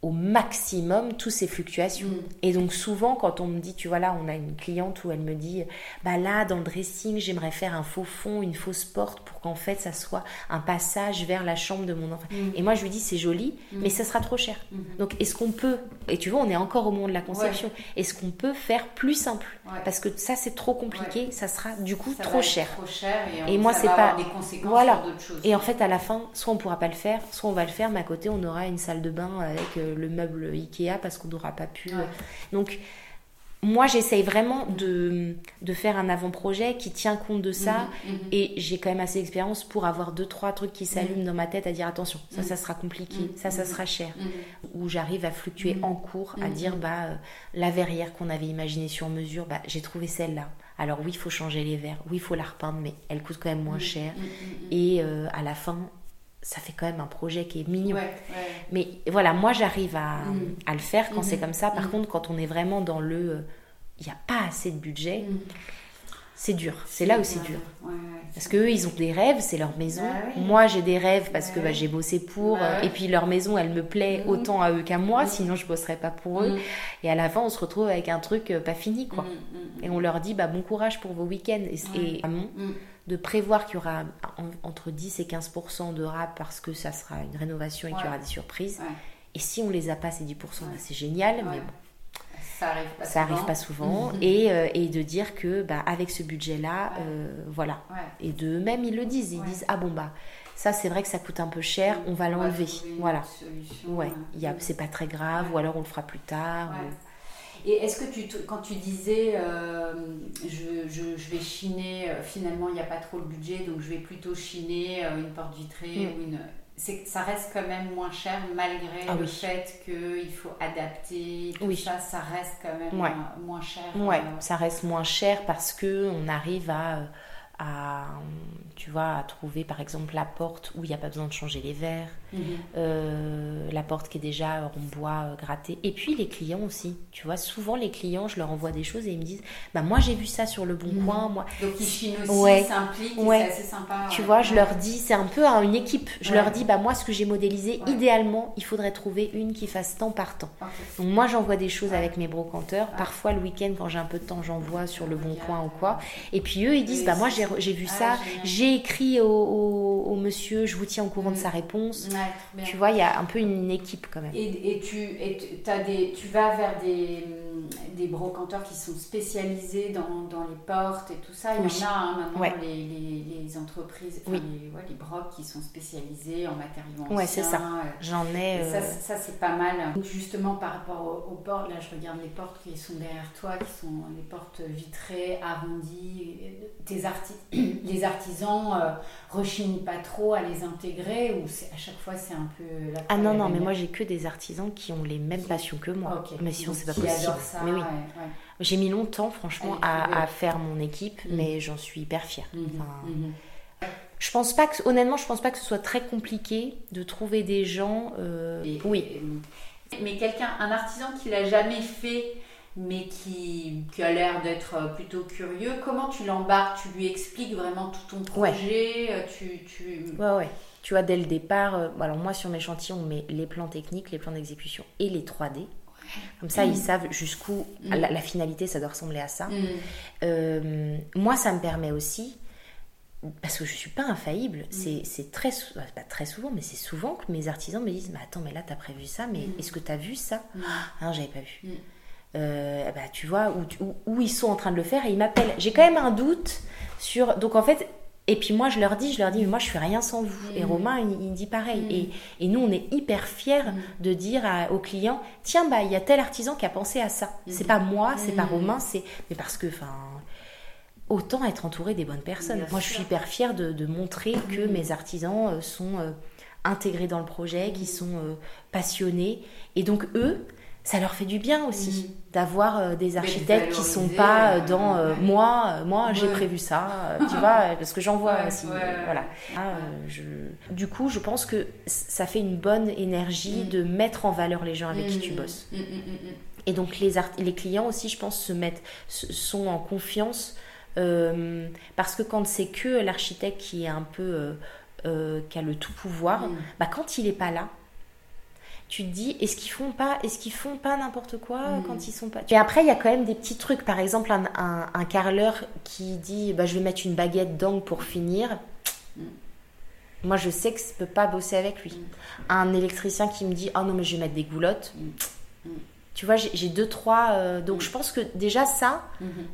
au maximum toutes ces fluctuations. Mm. Et donc souvent quand on me dit, tu vois là, on a une cliente où elle me dit, bah là dans le dressing j'aimerais faire un faux fond, une fausse porte pour qu'en fait ça soit un passage vers la chambre de mon enfant. Mm. Et moi je lui dis c'est joli, mm. mais ça sera trop cher. Donc est-ce qu'on peut, et tu vois on est encore au moment de la conception, est-ce qu'on peut faire plus simple? Parce que ça c'est trop compliqué, ça sera du coup trop cher. trop, cher. et, moi c'est pas... Des conséquences voilà. Choses, et en fait à la fin, soit on pourra pas le faire, soit on va le faire, mais à côté on aura une salle de bain avec euh, le meuble Ikea parce qu'on n'aura pas pu. Euh. Donc, moi, j'essaye vraiment de, de, faire un avant-projet qui tient compte de ça. Mhm, mhm. Et j'ai quand même assez d'expérience pour avoir deux, trois trucs qui s'allument mhm. dans ma tête à dire attention, ça, ça sera compliqué, ça, ça sera cher. Où j'arrive à fluctuer en cours, à dire bah, euh, la verrière qu'on avait imaginée sur mesure, bah, j'ai trouvé celle-là. Alors oui, il faut changer les verres, oui, il faut la repeindre, mais elle coûte quand même moins cher. Et euh, à la fin, ça fait quand même un projet qui est mignon. Mais voilà, moi j'arrive à, mm. à, le faire quand c'est mm-hmm. comme ça. Par mm. contre, quand on est vraiment dans le euh, il n'y a pas assez de budget, mm. c'est dur. C'est là où c'est dur. Parce qu'eux, ils ont des rêves, c'est leur maison. Bah moi, j'ai des rêves parce que bah, j'ai bossé pour. Bah et puis leur maison, elle me plaît autant à eux qu'à moi, sinon je bosserais pas pour eux. Et à la fin, on se retrouve avec un truc euh, pas fini, quoi. Et on leur dit bah, bon courage pour vos week-ends. Et, et de prévoir qu'il y aura entre 10 et 15% de rap parce que ça sera une rénovation et qu'il y aura des surprises. Et si on les a pas ces 10% bah, c'est génial, mais bon. Ça arrive pas ça souvent. Arrive pas souvent. Et, euh, et, de dire que bah, avec ce budget-là, euh, voilà. Et de même ils le disent, ils disent ah bon bah ça c'est vrai que ça coûte un peu cher, on va l'enlever. Voilà. Ouais, il c'est pas très grave, ou alors on le fera plus tard. Et est-ce que tu, quand tu disais euh, je, je, je, vais chiner, euh, finalement il n'y a pas trop le budget, donc je vais plutôt chiner euh, une porte vitrée mm. ou une. Ça reste quand même moins cher malgré ah le fait qu'il faut adapter, tout oui. ça, ça reste quand même moins, cher. Ouais, ça reste moins cher parce que on arrive à à, tu vois, à trouver par exemple la porte où il n'y a pas besoin de changer les verres, euh, la porte qui est déjà en bois euh, gratté. Et puis les clients aussi, tu vois, souvent les clients, je leur envoie des choses et ils me disent, bah moi j'ai vu ça sur le bon mhm. coin, moi. Donc ils chinent aussi, s'impliquent, c'est assez sympa. Tu vois, je leur dis, c'est un peu une équipe. Je leur dis, bah moi ce que j'ai modélisé, idéalement, il faudrait trouver une qui fasse temps par temps. Donc moi j'envoie des choses avec mes brocanteurs. Parfois le week-end quand j'ai un peu de temps, j'envoie sur le bon coin ou quoi. Et puis eux ils disent, bah moi j'ai vu ah, ça, j'ai écrit au, monsieur, je vous tiens au courant de sa mm. Tu vois, il y a un peu une, équipe quand même. Et, tu, et as des, tu vas vers des, des brocanteurs qui sont spécialisés dans, dans, les portes et tout ça. Il y en a hein, maintenant, les, les, entreprises, les, les brocs qui sont spécialisés en matériaux anciens. Ouais, c'est ça. Euh, J'en ai. Ça, euh, ça c'est pas mal. justement, par rapport aux, portes, là, je regarde les portes qui sont derrière toi, qui sont les portes vitrées, arrondies. Tes artistes les artisans euh, rechignent pas trop à les intégrer ou à chaque fois c'est un peu la Ah non, non, mais moi j'ai que des artisans qui ont les mêmes passions que moi. Mais sinon c'est pas possible. mais oui. J'ai mis longtemps franchement à, faire mon équipe, mm. mais j'en suis hyper fière. Mm-hmm. Mm-hmm. Je pense pas que, honnêtement, je pense pas que ce soit très compliqué de trouver des gens. Euh, oui. Mais quelqu'un, un artisan qui l'a jamais fait mais qui, qui a l'air d'être euh, plutôt curieux. Comment tu l'embarques? Tu lui expliques vraiment tout ton projet euh, tu, tu... Ouais, ouais. Tu vois, dès le départ, euh, alors moi sur mes chantiers, on met les plans techniques, les plans d'exécution et les 3D. Comme ça, ils mm. savent jusqu'où mm. la, finalité, ça doit ressembler à ça. Mm. moi, ça me permet aussi parce que je suis pas infaillible. C'est très, pas très souvent, mais c'est souvent que mes artisans me disent Mais attends, mais là, tu as prévu ça, mais est-ce que tu as vu ça? Mm. Ah non, j'avais pas vu. Euh, bah, tu vois, où, où, ils sont en train de le faire et ils m'appellent. J'ai quand même un doute sur. Donc en fait, et puis moi, je leur dis, je leur dis, mais moi, je suis rien sans vous. Et Romain, il, dit pareil. Et, et, nous, on est hyper fiers de dire aux clients, tiens, bah, il y a tel artisan qui a pensé à ça. C'est pas moi, c'est pas Romain, c'est, mais parce que, enfin, autant être entouré des bonnes personnes. Moi, je suis hyper fière de, montrer que mes artisans euh, sont euh, intégrés dans le projet, qu'ils sont euh, passionnés. Et donc, eux, ça leur fait du bien aussi d'avoir des architectes qui sont pas dans moi moi j'ai prévu ça tu vois parce que j'en vois aussi voilà. Ah, du coup je pense que ça fait une bonne énergie mm. de mettre en valeur les gens avec qui tu mm. bosses. mm, et donc les les clients aussi je pense se mettent sont en confiance euh, parce que quand c'est que l'architecte qui est un peu euh, euh, qui a le tout pouvoir, mm. bah quand il n'est pas là, tu te dis est-ce qu'ils font pas est-ce qu'ils font pas n'importe quoi mm. quand ils sont pas et après il y a quand même des petits trucs par exemple un, un, carreleur qui dit bah, je vais mettre une baguette d'angle pour finir mm. moi je sais que je peux pas bosser avec lui un électricien qui me dit oh non mais je vais mettre des goulottes tu vois j'ai deux trois donc je pense que déjà ça mm-hmm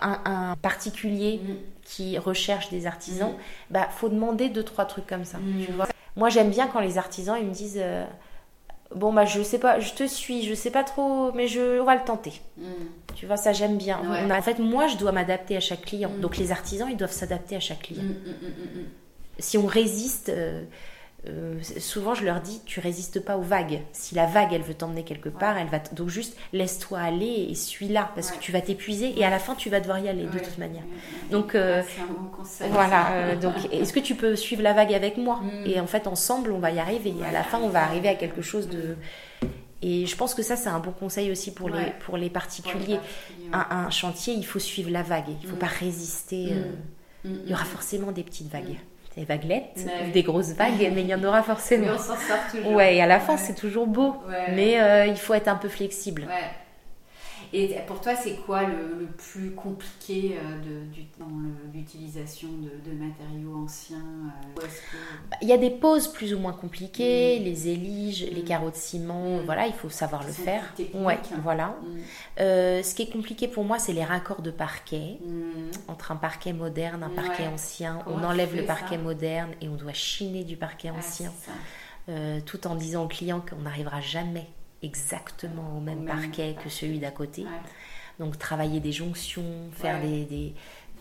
un, particulier mm. qui recherche des artisans, il mm. bah faut demander deux trois trucs comme ça. Mm. Moi j'aime bien quand les artisans ils me disent euh, bon bah je sais pas, je te suis, je sais pas trop, mais je on va le tenter. Tu vois ça j'aime bien. en fait moi je dois m'adapter à chaque client, donc les artisans ils doivent s'adapter à chaque client. Si on résiste euh, euh, souvent je leur dis tu résistes pas aux vagues. Si la vague elle veut t'emmener quelque part, elle va donc juste laisse-toi aller et suis-là parce que tu vas t'épuiser et à la fin tu vas devoir y aller de toute manière. Donc euh, voilà. Euh, donc est-ce que tu peux suivre la vague avec moi? Mm. Et en fait ensemble on va y arriver. Et à la fin on va arriver à quelque chose de et je pense que ça, c'est un bon conseil aussi pour, les, pour les particuliers. un, chantier, il faut suivre la vague. Il ne faut mm. pas résister. Mm. il y aura forcément des petites vagues des vaguelettes, des grosses vagues, mais il y en aura forcément. Mais on s'en sort toujours. Ouais, et à la fin, c'est toujours beau. Mais euh, il faut être un peu flexible. Et pour toi, c'est quoi le, plus compliqué euh, de, du, dans l'utilisation de, matériaux anciens euh, bah, Il y a des poses plus ou moins compliquées, mm. les éliges, les mm. carreaux de ciment, mm. voilà, il faut savoir le faire. Ouais, voilà. Euh, ce qui est compliqué pour moi, c'est les raccords de parquet. Entre un parquet moderne, un parquet ancien, on enlève le parquet moderne et on doit chiner du parquet ah, ancien. tout en disant au client qu'on n'arrivera jamais exactement au même parquet que celui d'à côté. Donc travailler des jonctions, faire des,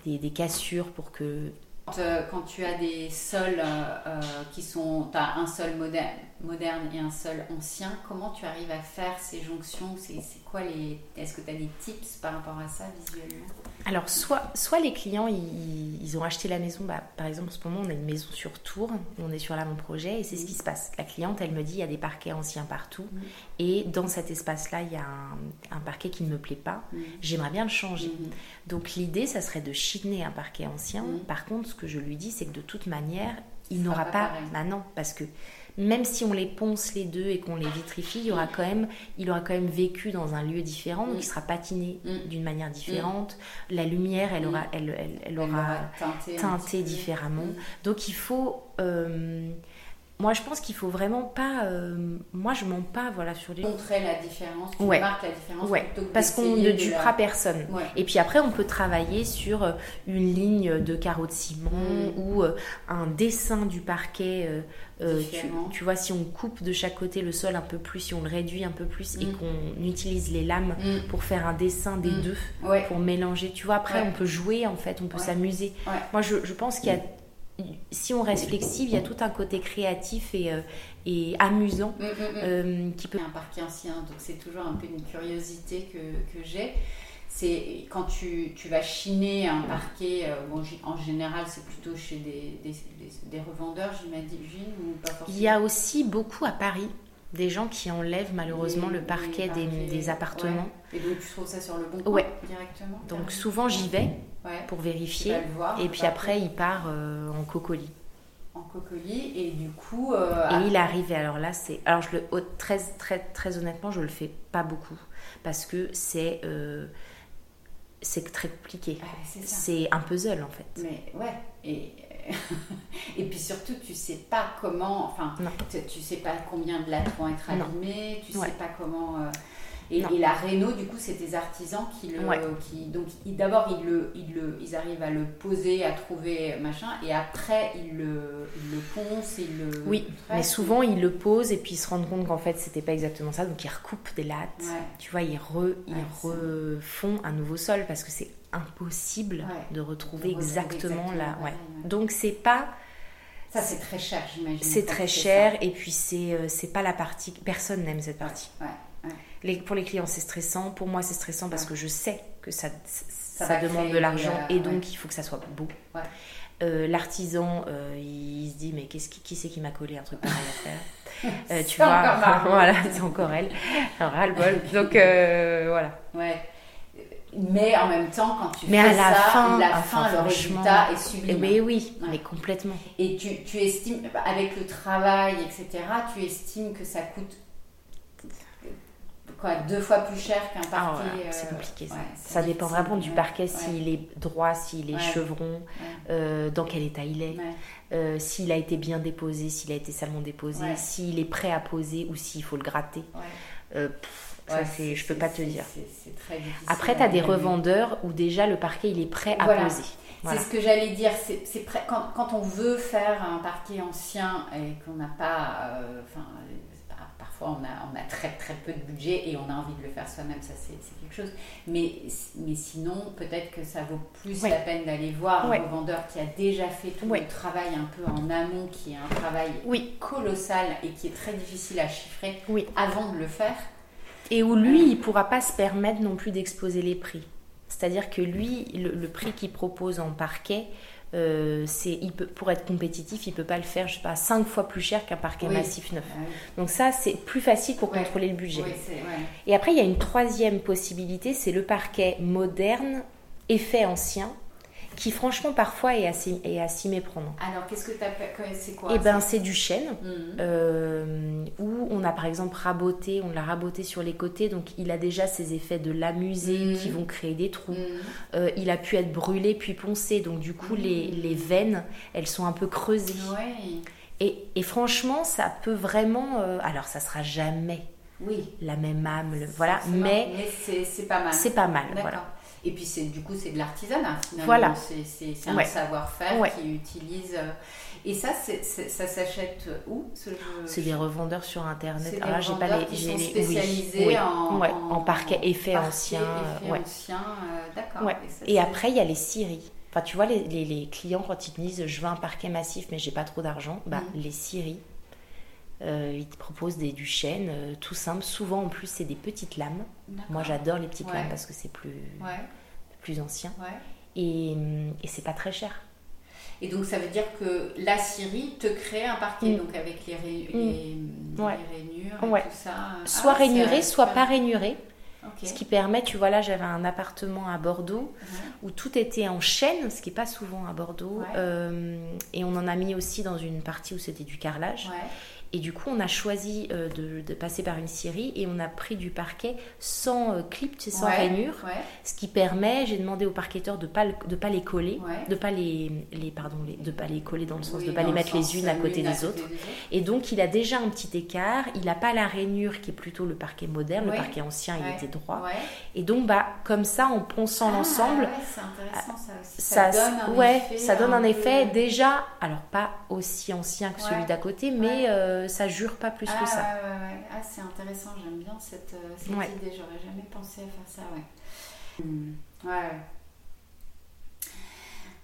des, des, cassures pour que euh, quand, tu as des sols euh, euh, qui sont, tu as un sol moderne, moderne et un sol ancien, comment tu arrives à faire ces jonctions C'est quoi les, Est-ce que tu as des tips par rapport à ça visuellement Alors, soit, soit les clients, ils, ont acheté la maison, bah, par exemple en ce moment on a une maison sur tour, on est sur là mon projet et c'est ce qui se passe. La cliente, elle me dit, il y a des parquets anciens partout et dans cet espace-là, il y a un, parquet qui ne me plaît pas, j'aimerais bien le changer. Mhm. Donc l'idée, ça serait de chiner un parquet ancien. Par contre, ce que je lui dis, c'est que de toute manière, il n'aura pas. Bah non, parce que même si on les ponce les deux et qu'on les vitrifie, il, y aura quand même, il aura quand même vécu dans un lieu différent, donc il sera patiné mm. d'une manière différente. La lumière, elle mm. aura, elle, elle, aura, teinté, différemment. Donc il faut. Euh, moi, je pense qu'il faut vraiment pas. Euh, moi, je mens pas, voilà, sur les. Montrer la différence. Tu ouais. marques la différence. Ouais. parce qu'on ne dupera personne. Et puis après, on peut travailler sur euh, une ligne de carreaux de ciment mm. ou euh, un dessin du parquet. tu, vois, si on coupe de chaque côté le sol un peu plus, si on le réduit un peu plus et mm. qu'on utilise les lames mm. pour faire un dessin des deux, pour mélanger. Tu vois, après, on peut jouer en fait, on peut s'amuser. Moi, je, je pense qu'il y a si on reste flexible, il y a tout un côté créatif et, euh, et amusant mm, mm, mm. Euh, qui peut. Un parquet ancien, donc c'est toujours un peu une curiosité que, que j'ai. C'est quand tu, tu, vas chiner un parquet, euh, bon, en général c'est plutôt chez des, des, des revendeurs, j'imagine, ou pas forcément? Il y a aussi beaucoup à Paris des gens qui enlèvent malheureusement le parquet des, des, appartements. Et donc tu trouves ça sur le bon ouais. directement? Donc souvent j'y vais pour vérifier. et puis après, il part euh, en cocolie. En cocolie et du coup. Euh, et il arrive et alors là c'est alors je le très très très honnêtement je le fais pas beaucoup parce que c'est euh, c'est très compliqué. c'est un puzzle en fait. Mais ouais, et, et puis surtout, tu sais pas comment, enfin, tu, sais pas combien de lattes vont être abîmées, tu sais pas comment. Et, la réno, du coup, c'est des artisans qui le. Qui, donc, d'abord, ils, le, ils, le, ils arrivent à le poser, à trouver machin, et après, ils le, ils le poncent, ils le. Oui, mais souvent, ils le posent et puis ils se rendent compte qu'en fait, c'était pas exactement ça. Donc, ils recoupent des lattes. Tu vois, ils, re, ils refont un nouveau sol parce que c'est impossible de retrouver exactement, là. Ouais. Donc, c'est pas. Ça, c'est très cher, j'imagine. C'est très cher, et puis c'est euh, c'est pas la partie. Personne n'aime cette partie. Ouais pour les clients, c'est stressant. Pour moi, c'est stressant parce que je sais que ça, ça, demande de l'argent et donc il faut que ça soit beau. Euh, l'artisan, euh, il se dit mais qu'est-ce qui, qui c'est qui m'a collé un truc pareil à faire euh, Tu vois, voilà, c'est encore elle. ras le bol. Donc voilà. Ouais. Mais en même temps, quand tu mais fais à la ça, fin, la fin, le résultat est sublime. Mais oui, mais complètement. Et tu, tu estimes, avec le travail, etc., tu estimes que ça coûte quoi, deux fois plus cher qu'un ah parquet. c'est compliqué ça. ça dépend vraiment du parquet, s'il est droit, s'il est chevron, euh, dans quel état il est, euh, s'il a été bien déposé, s'il a été salement déposé, s'il est prêt à poser ou s'il faut le gratter. Euh, ça, c'est, je peux pas te dire. Après, tu as des revendeurs où déjà le parquet il est prêt à poser. C'est ce que j'allais dire. C'est, quand, quand, on veut faire un parquet ancien et qu'on n'a pas, enfin, on a, très très peu de budget et on a envie de le faire soi-même, ça c'est quelque chose. Mais, mais sinon, peut-être que ça vaut plus la peine d'aller voir un vendeur qui a déjà fait tout le travail un peu en amont, qui est un travail colossal et qui est très difficile à chiffrer avant de le faire. Et où lui, il ne pourra pas se permettre non plus d'exposer les prix. C'est-à-dire que lui, le prix qu'il propose en parquet, euh, c'est, il peut, pour être compétitif, il peut pas le faire, je sais pas, cinq fois plus cher qu'un parquet massif neuf. Donc ça, c'est plus facile pour contrôler le budget. Et après, il y a une troisième possibilité, c'est le parquet moderne, effet ancien, qui franchement parfois est assez, est méprendre. Alors qu'est-ce que C'est quoi Eh ben c'est du chêne mhm. euh, où on a par exemple raboté, on l'a raboté sur les côtés, donc il a déjà ces effets de l'amuser mhm. qui vont créer des trous. Mhm. Euh, il a pu être brûlé puis poncé, donc du coup les, les, veines elles sont un peu creusées. Et, et, franchement ça peut vraiment, euh, alors ça sera jamais oui. la même âme, voilà, mais, mais c'est pas mal. C'est pas mal, voilà. Et puis c'est du coup c'est de l'artisanat finalement. Voilà. C'est un savoir-faire qui utilise. Euh, et ça, ça s'achète où C'est des revendeurs sur internet. Ah, j'ai pas les, qui sont spécialisés En, en, parquet effet ancien. Effet ancien, euh, d'accord. Et, après il y a les scieries. Enfin, tu vois, les, les, clients, quand ils te disent je veux un parquet massif, mais j'ai pas trop d'argent, bah, mm. les scieries, euh, ils te proposent des, du chêne, euh, tout simple. Souvent, en plus, c'est des petites lames. Moi, j'adore les petites lames parce que c'est plus, plus ancien. Et, et c'est pas très cher. Et donc, ça veut dire que la Syrie te crée un parquet, mm. donc avec les, ré, mm. les, rainures et tout ça. Soit ah, rainuré, soit pas rainuré. Ce qui permet, tu vois, là j'avais un appartement à Bordeaux où tout était en chêne, ce qui n'est pas souvent à Bordeaux. Euh, et on en a mis aussi dans une partie où c'était du carrelage. Et du coup, on a choisi euh, de, passer par une scierie et on a pris du parquet sans euh, clip, sans rainure. Ce qui permet, j'ai demandé au parquetteur de ne pas, de pas les coller, de pas les, les, pardon, les, de pas les coller dans le sens de ne pas les mettre les unes à côté des autres. Et donc, il a déjà un petit écart. Il n'a pas la rainure qui est plutôt le parquet moderne. Le parquet ancien, il était droit. Et donc, bah, comme ça, en ponçant ah, l'ensemble, c'est intéressant ça aussi. Ça, donne un ouais, effet. Ça donne un, effet déjà, alors pas aussi ancien que celui d'à côté, mais euh, ça jure pas plus que ça. Ouais, ouais, Ah, c'est intéressant, j'aime bien cette, euh, cette idée, j'aurais jamais pensé à faire ça, ouais. Hmm. Ouais.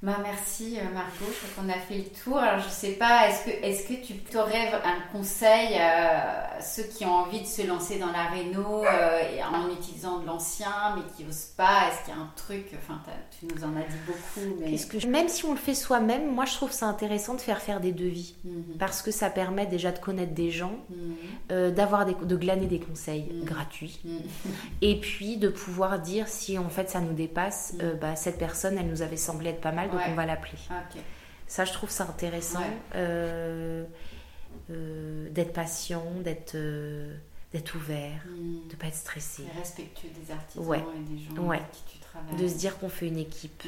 Bah, merci euh, Margot, je crois qu'on a fait le tour. Alors je sais pas, est-ce que, est que tu aurais un conseil à ceux qui ont envie de se lancer dans la réno euh, en utilisant de l'ancien mais qui n'osent pas? Est-ce qu'il y a un truc, enfin tu nous en as dit beaucoup. Mais... Que Même si on le fait soi-même, moi je trouve ça intéressant de faire faire des devis mhm. parce que ça permet déjà de connaître des gens, mhm. euh, d'avoir de glaner des conseils mhm. gratuits et puis de pouvoir dire si en fait ça nous dépasse, bah, cette personne elle nous avait semblé être pas mal donc on va l'appeler. Ça, je trouve ça intéressant euh, euh, d'être patient, d'être. Euh, d'être ouvert, de pas être stressé. respectueux des artisans et des gens avec qui tu travailles. De se dire qu'on fait une équipe.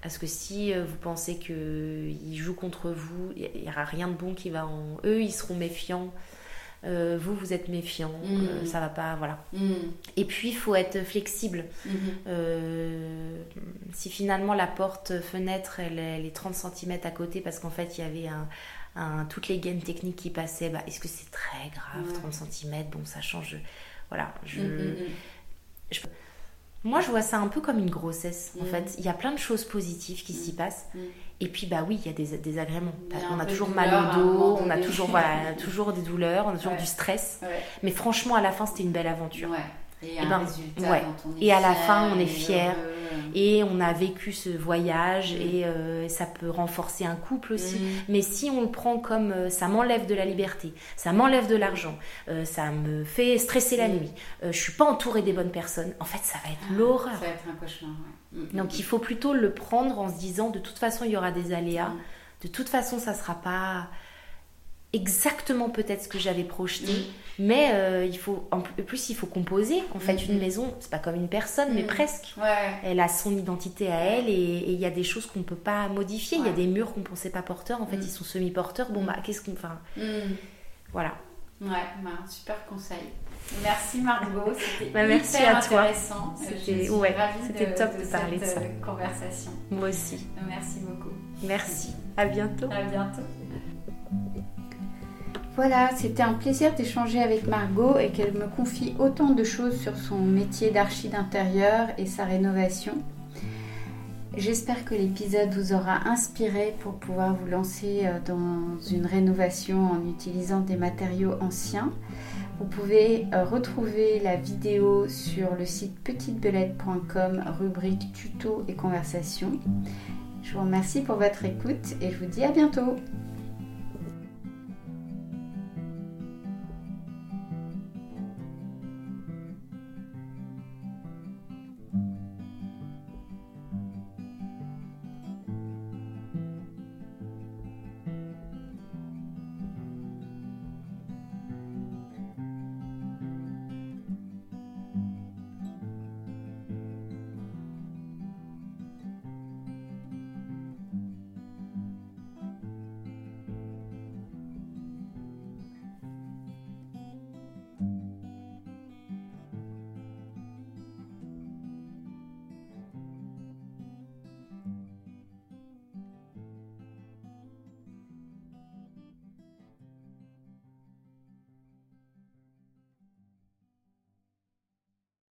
Parce que si vous pensez qu'ils jouent contre vous, il n'y aura rien de bon qui va en. Eux, ils seront méfiants. Euh, vous, vous êtes méfiant, mm. euh, ça va pas, voilà. Mm. Et puis, il faut être flexible. Mm-hmm. si finalement la porte-fenêtre, elle, est 30 cm à côté parce qu'en fait, il y avait un, toutes les gaines techniques qui passaient, bah, est-ce que c'est très grave, 30 cm Bon, ça change. Voilà, je, mm, je moi, je vois ça un peu comme une grossesse. En mm. fait, il y a plein de choses positives qui s'y mm. passent. Et puis, bah oui, il y a des désagréments. On a toujours mal au dos, on a toujours, voilà, toujours des douleurs, on a toujours du stress. Mais franchement, à la fin, c'était une belle aventure. Et, et, ben, et à la fin, on est fier et on a vécu ce voyage mm. et euh, ça peut renforcer un couple aussi. Mm. Mais si on le prend comme euh, ça m'enlève de la liberté, ça m'enlève de l'argent, euh, ça me fait stresser la mm. nuit, je suis pas entourée des bonnes personnes, en fait, ça va être ah, l'horreur. Ça va être un cauchemar. Donc il faut plutôt le prendre en se disant de toute façon il y aura des aléas, de toute façon ça sera pas exactement peut-être ce que j'avais projeté, mm. mais euh, il faut en plus il faut composer. En fait, une mm-hmm. maison, c'est pas comme une personne, mais mm. presque. Elle a son identité à elle et il y a des choses qu'on peut pas modifier. Il y a des murs qu'on pensait pas porteurs, en fait, mm. ils sont semi-porteurs. Bon bah qu'est-ce qu'on, enfin, voilà. Ouais, bah, super conseil. Merci Margot, c'était bah, merci à intéressant. C'était ouais, c'était top de, parler de ça. Euh, conversation. Moi aussi. Merci beaucoup. Merci. À bientôt. À bientôt. Voilà, c'était un plaisir d'échanger avec Margot et qu'elle me confie autant de choses sur son métier d'archi d'intérieur et sa rénovation. J'espère que l'épisode vous aura inspiré pour pouvoir vous lancer euh, dans une rénovation en utilisant des matériaux anciens. Vous pouvez euh, retrouver la vidéo sur le site petitebelette.com, rubrique tuto et conversation. Je vous remercie pour votre écoute et je vous dis à bientôt.